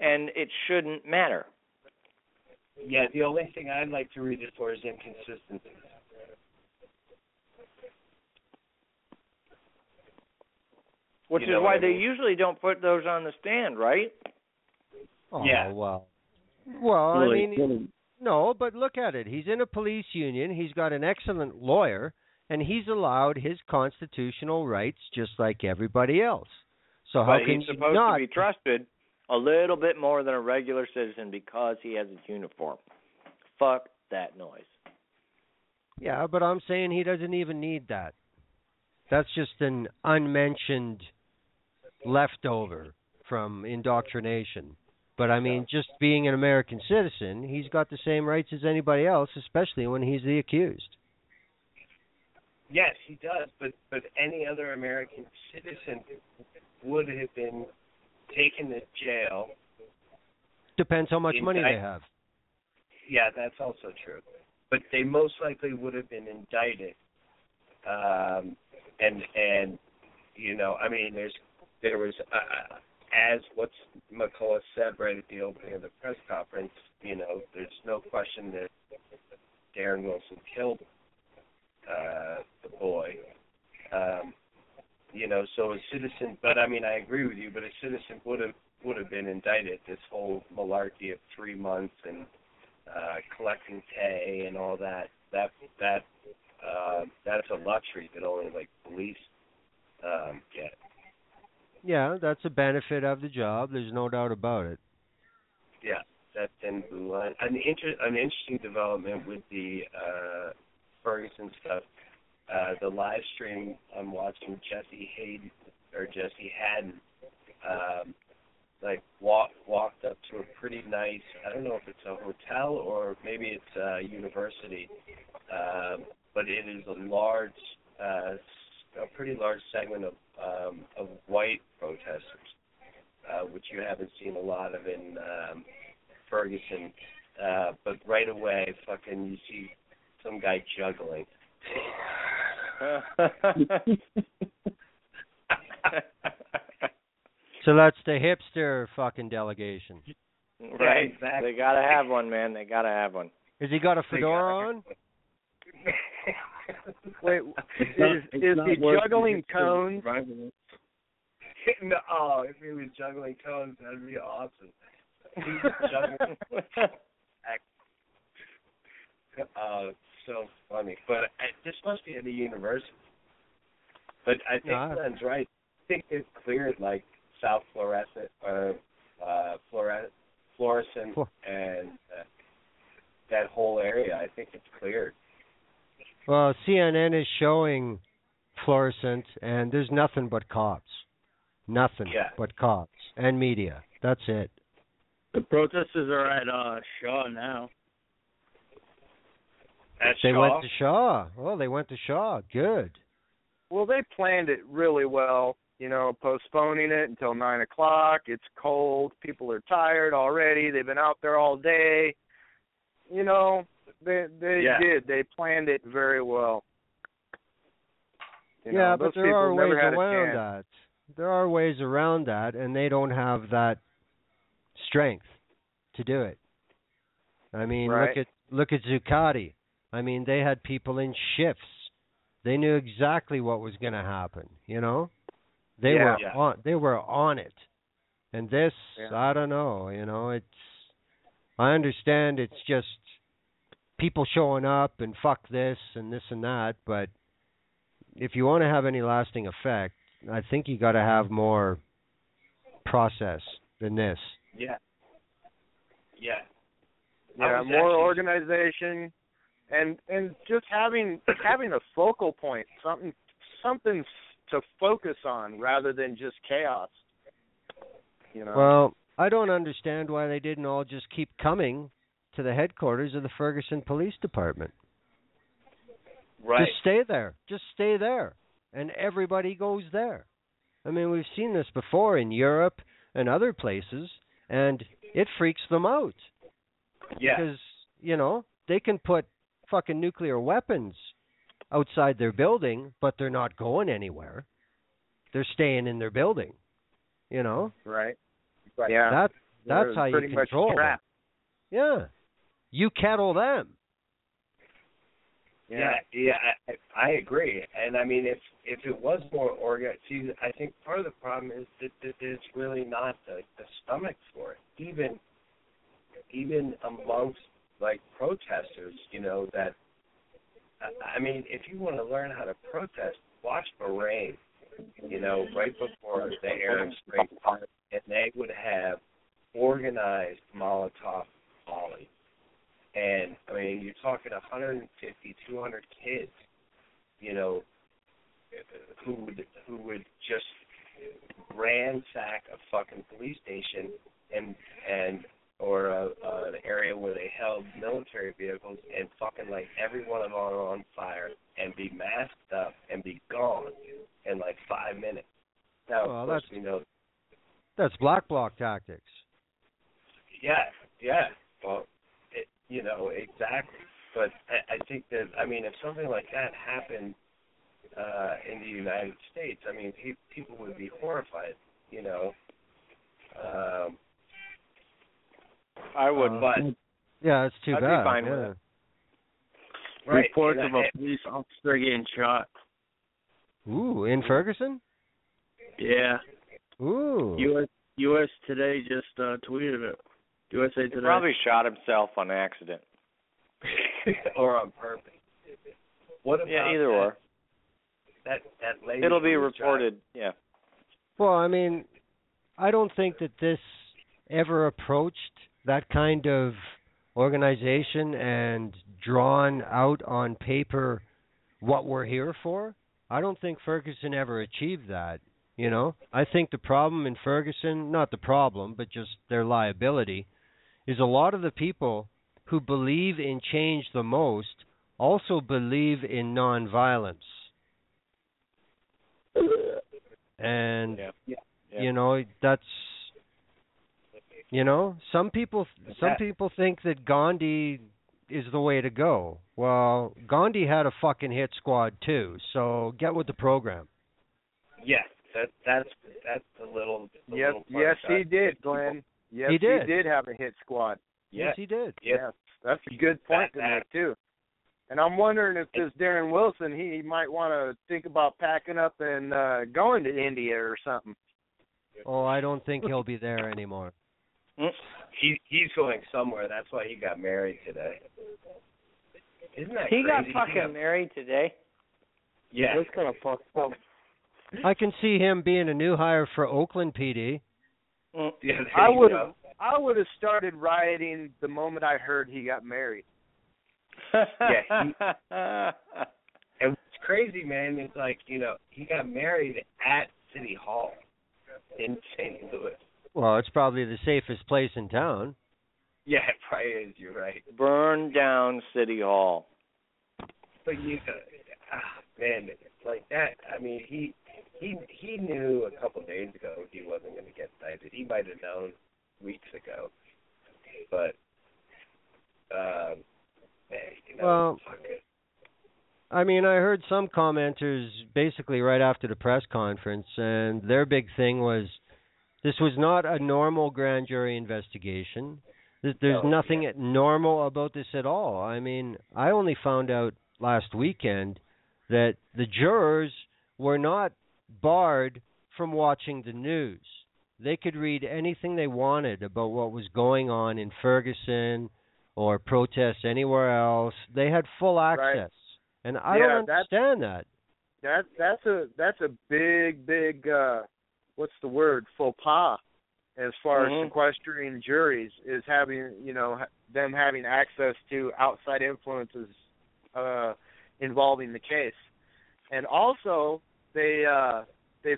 and it shouldn't matter. Yeah, the only thing I'd like to read it for is inconsistency. Which You is why what I they mean? usually don't put those on the stand, right? Oh, Yeah. well. Well, I mean, really. No, but look at it. He's in a police union. He's got an excellent lawyer, and he's allowed his constitutional rights just like everybody else. So how but can he's supposed not? to be trusted a little bit more than a regular citizen because he has a uniform. Fuck that noise. Yeah, but I'm saying he doesn't even need that. That's just an unmentioned leftover from indoctrination. But I mean, just being an American citizen, he's got the same rights as anybody else, especially when he's the accused. Yes, he does, but but any other American citizen would have been taken to jail. Depends how much money they have. Yeah, that's also true. But they most likely would have been indicted. Um, and and you know, I mean, there's there was uh, as what's McCulloch said right at the opening of the press conference. You know, there's no question that Darren Wilson killed uh, the boy. Um, you know, so a citizen, but I mean, I agree with you, but a citizen would have would have been indicted. This whole malarkey of three months and uh, collecting pay and all that. That that uh, that's a luxury that only like police um, get. Yeah, that's a benefit of the job. There's no doubt about it. Yeah, that's blue line. An inter- an interesting development with the uh, Ferguson stuff. Uh, the live stream I'm watching Jesse Hayden or Jesse Haddon um, like walk walked up to a pretty nice I don't know if it's a hotel or maybe it's a university, um, but it is a large uh, a pretty large segment of um, of white protesters, uh, which you haven't seen a lot of in um, Ferguson. Uh, but right away, fucking, you see some guy juggling. So that's the hipster fucking delegation. right. exactly. They gotta have one, man. They gotta have one. Has he got a fedora on? Wait, is, is he juggling cones? no, oh, if he was juggling cones, that'd be awesome. Juggling. uh, so funny. But this must be at a university. But I think No, Glenn's right. I think they've cleared like South Florissant or uh, Florissant Flo- and uh, that whole area. I think it's cleared. Well, CNN is showing Florissant, and there's nothing but cops. Nothing Yeah. but cops and media. That's it. The protesters are at uh Shaw now. At They Shaw, went to Shaw. Oh, they went to Shaw. Good. Well, they planned it really well. You know, postponing it until nine o'clock. It's cold. People are tired already. They've been out there all day. You know, they they Yeah. did. They planned it very well. You yeah, know, but there are ways around that. There are ways around that, and they don't have that strength to do it. I mean, Right. look at look at Zuccotti. I mean, they had people in shifts. They knew exactly what was going to happen. You know, they Yeah. were Yeah. on. They were on it. And this, Yeah. I don't know. You know, it's. I understand it's just people showing up and fuck this and this and that, but if you want to have any lasting effect, I think you got to have more process than this. Yeah. Yeah. Yeah, more actually- organization, and and just having having a focal point, something something to focus on rather than just chaos. You know. Well, I don't understand why they didn't all just keep coming to the headquarters of the Ferguson Police Department. Right. Just stay there. Just stay there. And everybody goes there. I mean, we've seen this before in Europe and other places, and it freaks them out. yeah. Because, you know, they can put fucking nuclear weapons outside their building, but they're not going anywhere. They're staying in their building. You know? right. Yeah. That that's They're how you pretty much control them. trapped. Yeah. You kettle them. Yeah, yeah, I, I agree. And I mean, if if it was more organized, see, I think part of the problem is that, that there's really not the, the stomach for it. Even even amongst like protesters, you know that. I- mean, if you want to learn how to protest, watch Bahrain. You know, right before the Arab Spring, and they would have organized Molotov volley. And I mean, you're talking 150, 200 kids, you know, who would who would just ransack a fucking police station and and or a, uh, an area where they held military vehicles and fucking like every one of them on fire and be masked up and be gone in like five minutes. Now, Well, of course, that's- we know That's black bloc tactics. Yeah, yeah. Well, you know exactly. But I, I think that I mean, if something like that happened uh, in the United States, I mean, pe- people would be horrified. You know. Um, I would, Uh, but Yeah, it's too I'd be bad. fine yeah. with it. right, Reports and of I- a police officer getting shot. Ooh, in Ferguson? Yeah. Ooh. US U.S. Today just uh, tweeted it. USA He probably shot himself on accident. or on purpose. What about Yeah, either that, or. That that lady. It'll be who was reported. Yeah. Well, I mean, I don't think that this ever approached that kind of organization and drawn out on paper what we're here for. I don't think Ferguson ever achieved that. You know, I think the problem in Ferguson, not the problem, but just their liability, is a lot of the people who believe in change the most also believe in nonviolence. And Yeah. Yeah. you know that's you know some people some people think that Gandhi is the way to go. Well, Gandhi had a fucking hit squad too, so get with the program. Yes, that that's that's the little. The Yes, little yes, he did, Glenn. Yes, He did. did have a hit squad. Yeah, Yes, he did. yeah. Yes, that's a good point to make too. And I'm wondering if this Darren Wilson, he might want to think about packing up and uh going to India or something. Oh, I don't think he'll be there anymore. He he's going somewhere. That's why he got married today. Isn't that He got crazy? fucking married today. Yeah. That's kind of fucked up. I can see him being a new hire for Oakland PD. Yeah I would have I would have started rioting the moment I heard he got married. yeah And what's crazy, man, is like you know he got married at City Hall in St. Louis. Well, it's probably the safest place in town. Yeah, it probably is. You're right. Burn down City Hall. But you, uh, ah, man, like that. I mean, he he he knew a couple days ago he wasn't going to get cited. He might have known weeks ago, but um, you know, Well, fuck it. I mean, I heard some commenters basically right after the press conference, and their big thing was this was not a normal grand jury investigation. There's No, nothing normal about this at all. I mean, I only found out last weekend that the jurors were not barred from watching the news. They could read anything they wanted about what was going on in Ferguson or protests anywhere else. They had full access. And I Yeah, don't understand that. That that's a that's a big big uh what's the word faux pas as far Mhm. as sequestering juries is having you know them having access to outside influences uh involving the case and also they uh they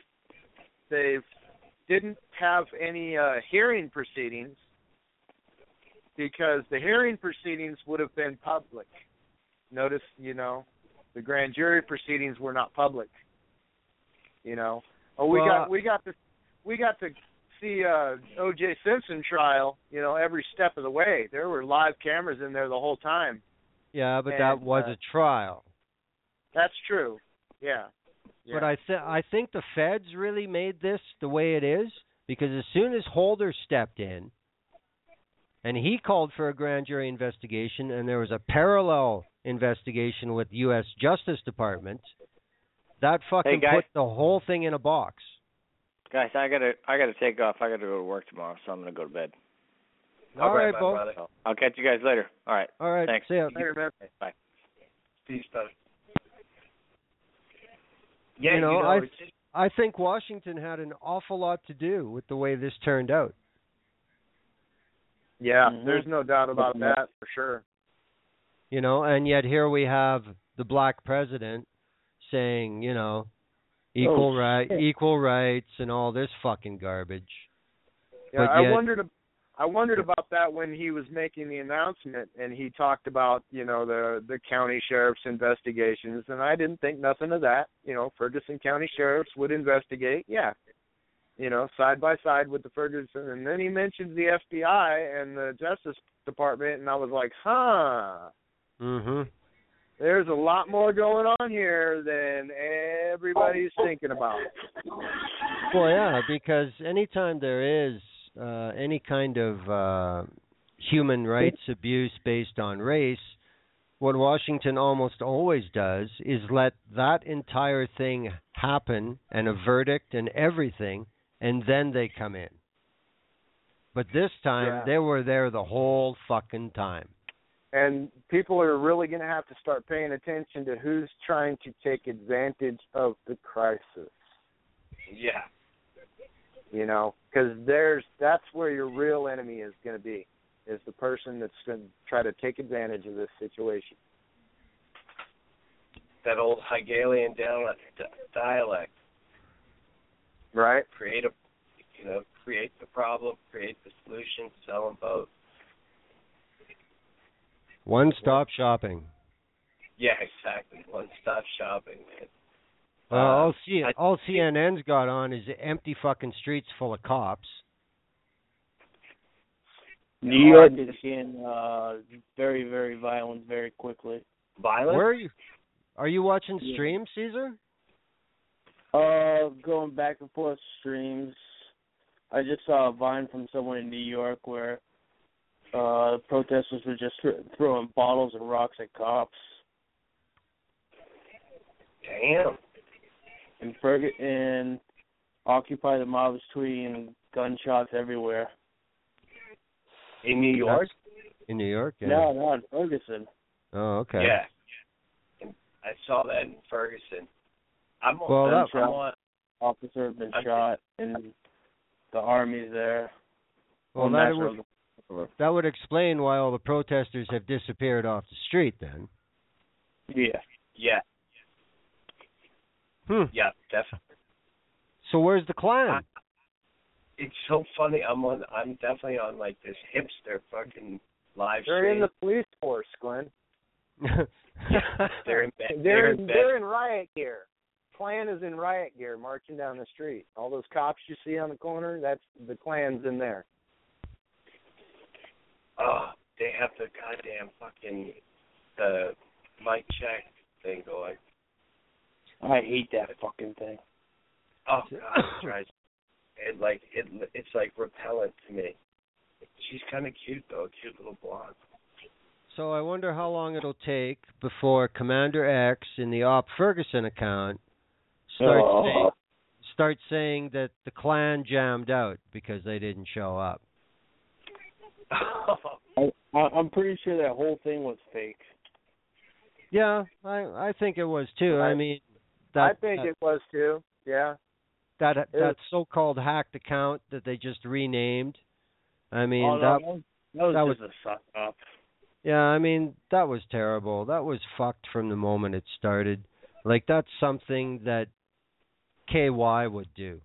they didn't have any uh hearing proceedings because the hearing proceedings would have been public notice you know the grand jury proceedings were not public. You know, oh, we Well, got we got to we got to see uh O.J. Simpson trial. You know, every step of the way. There were live cameras in there the whole time. Yeah, but that was uh, a trial. That's true. Yeah. But I th- I think the feds really made this the way it is because as soon as Holder stepped in and he called for a grand jury investigation and there was a parallel investigation with US Justice Department, that fucking guys. put the whole thing in a box. Guys, I gotta I gotta take off. I gotta go to work tomorrow, so I'm gonna go to bed. All right, my Bo. brother. I'll catch you guys later. All right. All right, Thanks. see ya. Later, man. Bye. Peace, brother. Yeah, you know, you know I just, I think Washington had an awful lot to do with the way this turned out. Yeah, Mhm. there's no doubt about that for sure. you know and yet here we have the black president saying you know equal Oh, right shit. equal rights and all this fucking garbage Yeah, But I yet- wondered. I wondered about that when he was making the announcement, and he talked about you know the the county sheriff's investigations, and I didn't think nothing of that. You know, Ferguson County sheriffs would investigate. Yeah, you know, side by side with the Ferguson, and then he mentions the FBI and the Justice Department, and I was like, huh. mhm There's a lot more going on here than everybody's thinking about. well yeah because anytime there is uh any kind of uh human rights abuse based on race what Washington almost always does is let that entire thing happen and a verdict and everything and then they come in But this time Yeah. they were there the whole fucking time. and people are really going to have to start paying attention to who's trying to take advantage of the crisis. Yeah. You know, because there's that's where your real enemy is going to be, is the person that's going to try to take advantage of this situation. That old Hegelian dialect, dialect. Right. Create a, you know, create the problem, create the solution, sell them both. One stop shopping. Yeah, exactly. One stop shopping, man. Well, Uh, all C- I- all CNN's got on is empty fucking streets full of cops. New York is getting uh, very, very violent very quickly. Violent? Where are you? Are you watching Yeah. stream, Caesar? Uh, going back and forth streams. I just saw a vine from someone in New York where uh protesters were just th- throwing bottles and rocks at cops. Damn. And Ferg and Occupy the Mob is tweeting gunshots everywhere. In New York? In New York? Yeah. No, no, in Ferguson. Oh, okay. Yeah. And I saw that in Ferguson. I'm, Well, I'm, that- I'm on, Officer been I'm- shot, and the army's there. Well, On that National- would that would explain why all the protesters have disappeared off the street. Then. Yeah. yeah, Hmm. yeah, definitely. So where's the Klan? It's so funny. I'm on. I'm definitely on like this hipster fucking live stream. They're stream. in the police force, Glenn. they're in bed. They're They're in in, bed. they're in riot gear. Klan is in riot gear, marching down the street. All those cops you see on the corner, that's the Klan's in there. Oh, they have the goddamn fucking the mic check thing going. I hate that fucking thing. Oh god, it drives. It like it. It's like repellent to me. She's kind of cute though, cute little blonde. So I wonder how long it'll take before Commander X in the Op Ferguson account starts Oh. saying, starts saying that the Klan jammed out because they didn't show up. I, I, I'm pretty sure that whole thing was fake. Yeah, I I think it was too. I, I- mean, I think that, it was too. Yeah. that is. that so-called hacked account that they just renamed. I mean, oh, that that was, that that was- a suck up. Yeah, I mean that was terrible. That was fucked from the moment it started. Like that's something that KY would do.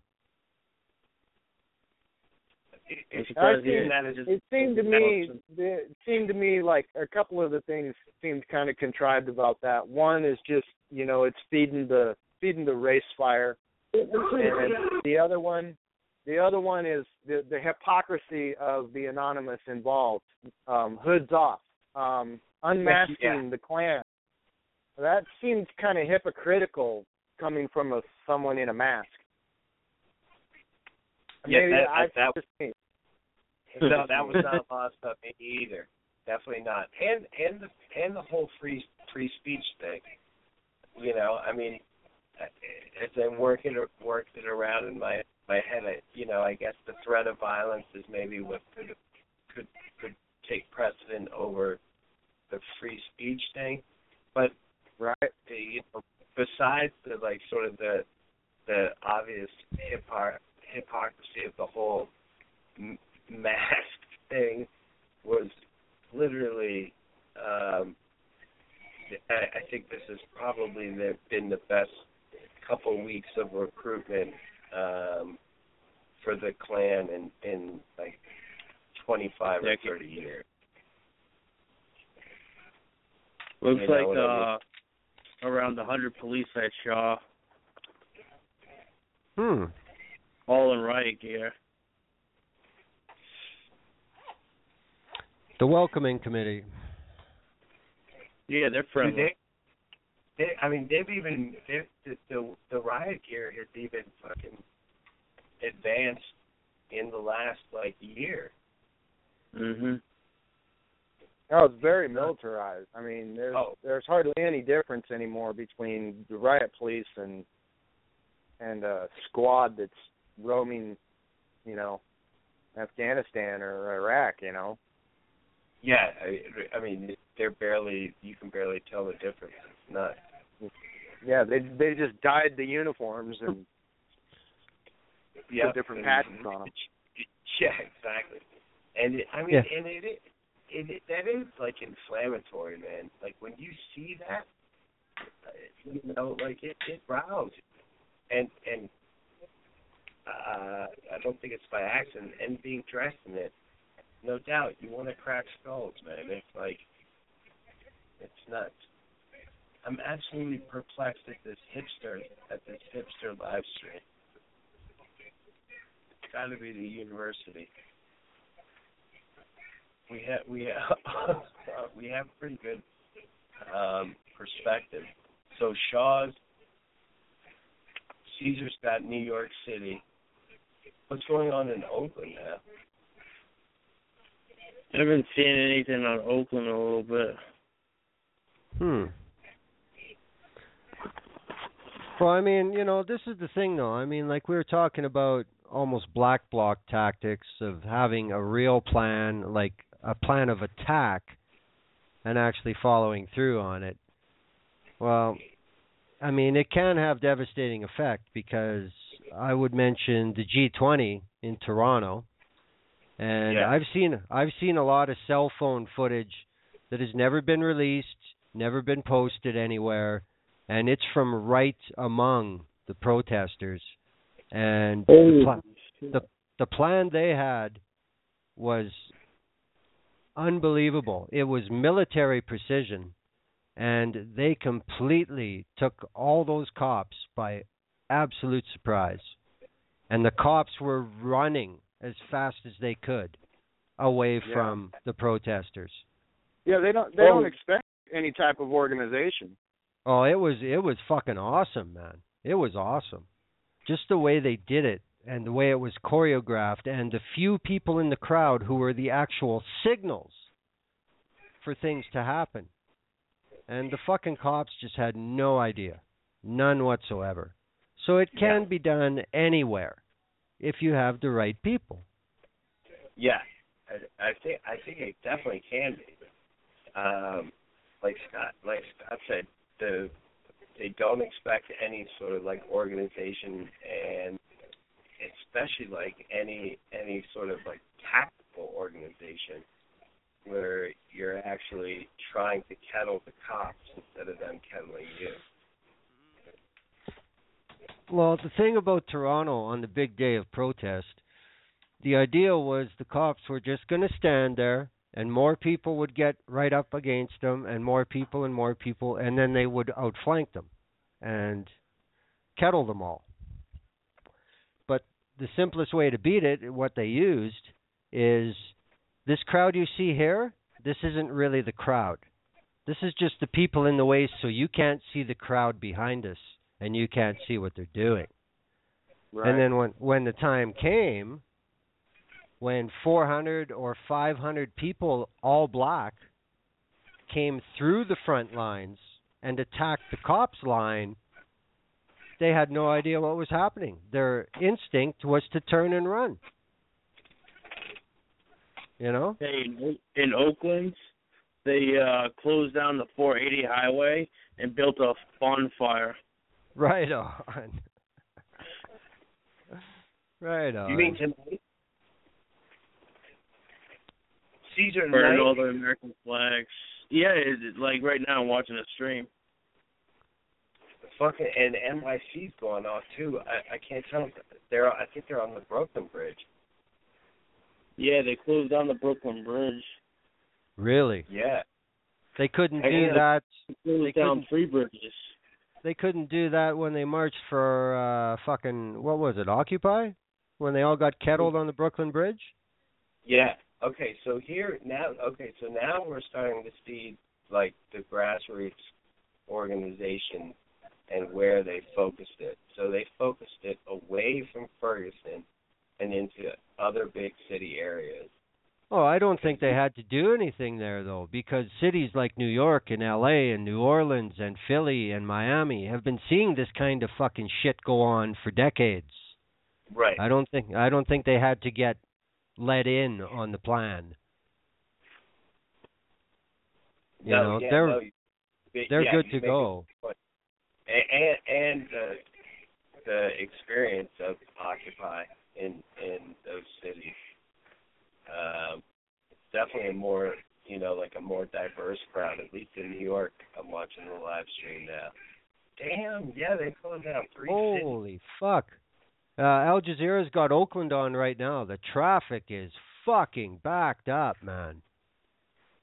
It's I surprised think you- that is just It seemed to me, it seemed to me like a couple of the things seemed kind of contrived about that. One is just, you know, it's feeding the feeding the race fire, and the other one, the other one is the the hypocrisy of the anonymous involved. Um, hoods off, um, unmasking Yeah. the Klan. That seems kind of hypocritical coming from a someone in a mask. Yeah, Maybe that- I that-. no, that was not lost on me either. Definitely not. And and the and the whole free free speech thing. You know, I mean, as I'm working worked it around in my my head, I, you know, I guess the threat of violence is maybe what could could could take precedent over the free speech thing. But right, the, you know, besides the like sort of the the obvious hypocr- hypocrisy of the whole m- mask thing was literally um I, I think this has probably the, been the best couple weeks of recruitment um for the Klan in in like 25 or 30 years. Looks You know like what I uh, around a hundred police at Shaw, Hmm. all in riot gear. The welcoming committee. Yeah, they're friendly. They, they, I mean, they've even they, the, the the riot gear has even fucking advanced in the last like year. Mhm. Oh, it's very militarized. I mean, there's Oh. there's hardly any difference anymore between the riot police and and a squad that's roaming, you know, Afghanistan or Iraq. You know. Yeah, I, I mean they're barely. You can barely tell the difference. It's not. Yeah, they they just dyed the uniforms and yeah, put different patches on them. Yeah, exactly. And it, I mean, Yeah. and it, it, it, it that is like inflammatory, man. Like when you see that, uh, you know, like it it rouses, and and uh, I don't think it's by accident. And being dressed in it, no doubt, you want to crack skulls, man. It's like it's nuts. I'm absolutely perplexed at this hipster at this hipster live stream. It's got to be the university. We have we have we have pretty good um, perspective. So Shaw's, Caesar's got New York City. What's going on in Oakland now? I haven't seen anything on Oakland a little bit. Hmm. Well, I mean, you know, this is the thing, though. I mean, like we were talking about almost black bloc tactics of having a real plan, like a plan of attack, and actually following through on it. Well, I mean, it can have devastating effect because I would mention the G20 in Toronto, and Yeah. I've seen I've seen a lot of cell phone footage that has never been released, never been posted anywhere, and it's from right among the protesters. And the, Holy pla- the the plan they had was unbelievable. It was military precision, and they completely took all those cops by absolute surprise. And the cops were running as fast as they could away Yeah. from the protesters. Yeah, they don't they don't expect any type of organization. Oh, it was it was fucking awesome, man. It was awesome. Just the way they did it and the way it was choreographed and the few people in the crowd who were the actual signals for things to happen. And the fucking cops just had no idea. None whatsoever. So it can be done anywhere if you have the right people. Yeah, I, I think I think it definitely can be. Um, like Scott, like Scott said, the they don't expect any sort of like organization and especially like any any sort of like tactical organization where you're actually trying to kettle the cops instead of them kettling you. Well, the thing about Toronto on the big day of protest, the idea was the cops were just going to stand there and more people would get right up against them and more people and more people and then they would outflank them and kettle them all. But the simplest way to beat it, what they used is this crowd you see here, this isn't really the crowd. This is just the people in the way so you can't see the crowd behind us and you can't see what they're doing. Right. And then when when the time came, when 400 or 500 people, all black, came through the front lines and attacked the cops line, they had no idea what was happening. Their instinct was to turn and run. You know? Hey, in, in Oakland, they uh closed down the 480 highway and built a bonfire. Right on. right on. You mean tonight? Caesar Burning tonight? all the American flags. Yeah, it, it- like right now I'm watching a stream. fucking and NYC's going off too. I I can't tell. if They're I think they're on the Brooklyn Bridge. Yeah, they closed down the Brooklyn Bridge. Really? Yeah. They couldn't I do that. They closed They down three bridges. They couldn't do that when they marched for uh fucking what was it? Occupy? When they all got kettled on the Brooklyn Bridge? Yeah. Okay. So here now. Okay. So now we're starting to see like the grassroots organization and where they focused it. So they focused it away from Ferguson and into other big city areas. Oh, I don't think they had to do anything there though, because cities like New York and LA and New Orleans and Philly and Miami have been seeing this kind of fucking shit go on for decades. Right. I don't think I don't think they had to get let in on the plan. You no, know, yeah, they're no, they're yeah, good to go. good point. A- And and the the experience of Occupy in in those cities. Um, it's definitely a more you know like a more diverse crowd. At least in New York, I'm watching the live stream now. Damn, yeah, they closed down three cities. Holy fuck. Uh, Al Jazeera's got Oakland on right now. The traffic is fucking backed up, man.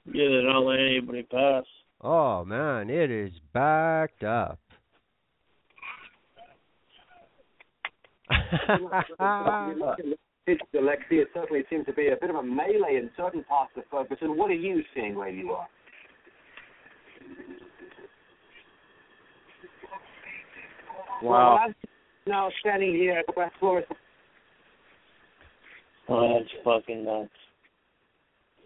Yeah, they're not letting anybody pass. Oh man, it is backed up. It's Alexi. It certainly seems to be a bit of a melee in certain parts of Ferguson. What are you seeing where you are? Wow. Well, I'm now standing here at West Florissant. Oh, that's fucking nuts.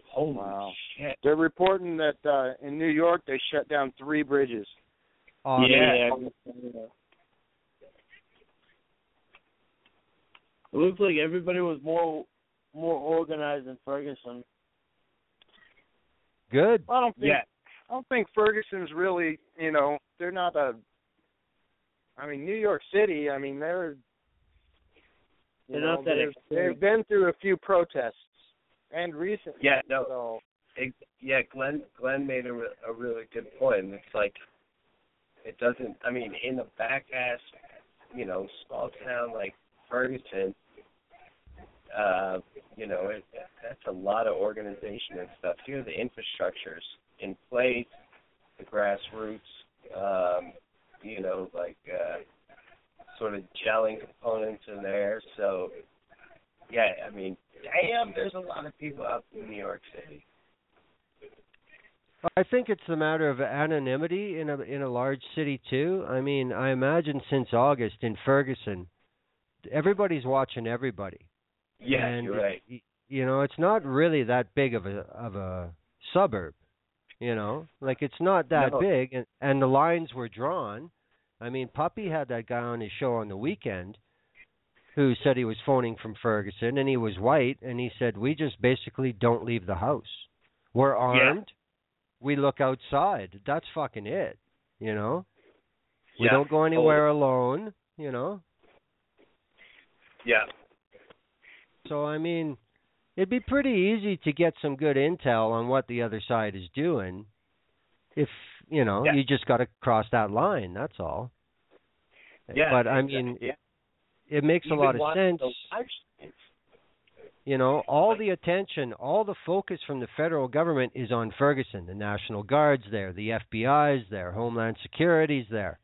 Holy Wow. shit! They're reporting that uh, in New York they shut down three bridges. Oh, yeah. It looks like everybody was more more organized in Ferguson. Good. I don't think Yeah, I don't think Ferguson's really, you know, they're not a. I mean, New York City. I mean, they're. You They're know, not that they've, they've been through a few protests, and recently. yeah, no, So Ex- yeah, Glenn Glenn made a, re- a really good point. It's like it doesn't. I mean, in a back ass, you know, small town like Ferguson, uh, you know, it, that's a lot of organization and stuff. Here, the infrastructure's in place, the grassroots, um, you know, like uh, sort of gelling components in there. So, yeah, I mean, damn, there's a lot of people out in New York City. I think it's a matter of anonymity in a in a large city too. I mean, I imagine since August in Ferguson, everybody's watching everybody. Yeah, and you're right. You know, it's not really that big of a of a suburb. You know, like it's not that No. big, and and the lines were drawn. I mean, Puppy had that guy on his show on the weekend who said he was phoning from Ferguson and he was white, and he said we just basically don't leave the house. We're armed. We look outside. That's fucking it. You know. We Yeah, don't go anywhere alone. You know. Yeah. So I mean, it'd be pretty easy to get some good intel on what the other side is doing. If you know, Yeah. you just got to cross that line. That's all. Yeah. But I mean, yeah. it makes Even a lot of sense. the live streams. You know, all the attention, all the focus from the federal government is on Ferguson. The National Guard's there, the FBI's there, Homeland Security's there.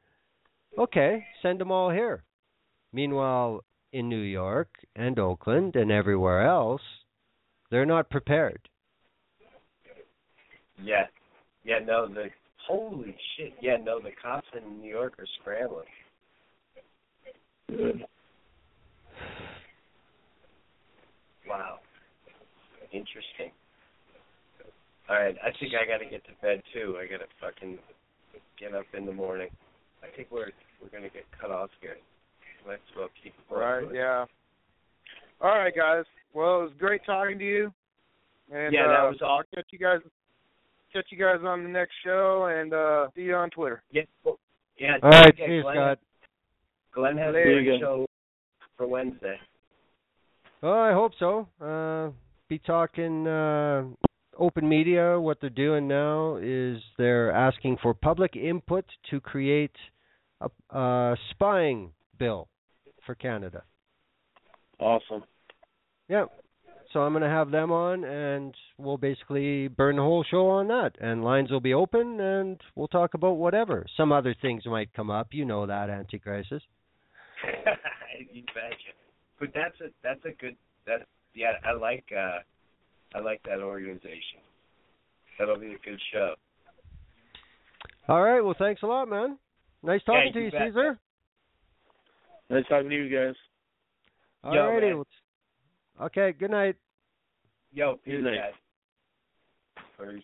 Okay, send them all here. Meanwhile, in New York and Oakland and everywhere else, they're not prepared. Yeah. Yeah, no, the holy shit. Yeah, no, the cops in New York are scrambling. Wow. Interesting. All right, I think I got to get to bed too. I got to fucking get up in the morning. I think we're we're gonna get cut off here. Let's well keep it right, rolling. yeah. All right, guys. Well, it was great talking to you. And Yeah, that uh, was awesome. I'll catch you guys catch you guys on the next show and uh see you on Twitter. Yeah. cool. Yeah. All right, yeah, cheers, Glenn, Scott. Glenn has Later. a great show for Wednesday. Well, I hope so. Uh, be talking uh, open media. What they're doing now is they're asking for public input to create a, a spying bill for Canada. Awesome. Yeah. So I'm going to have them on, and we'll basically burn the whole show on that. And lines will be open, and we'll talk about whatever. Some other things might come up. You know that, Anticrisis. you betcha. But that's a that's a good that yeah I like uh I like that organization. That'll be a good show. All right. Well, thanks a lot, man. Nice talking Yeah, to you you, bet. Caesar. Nice talking to you guys. All Yo, righty. Okay. Good night. Yo, peace Good night. guys. Peace.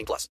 18 plus.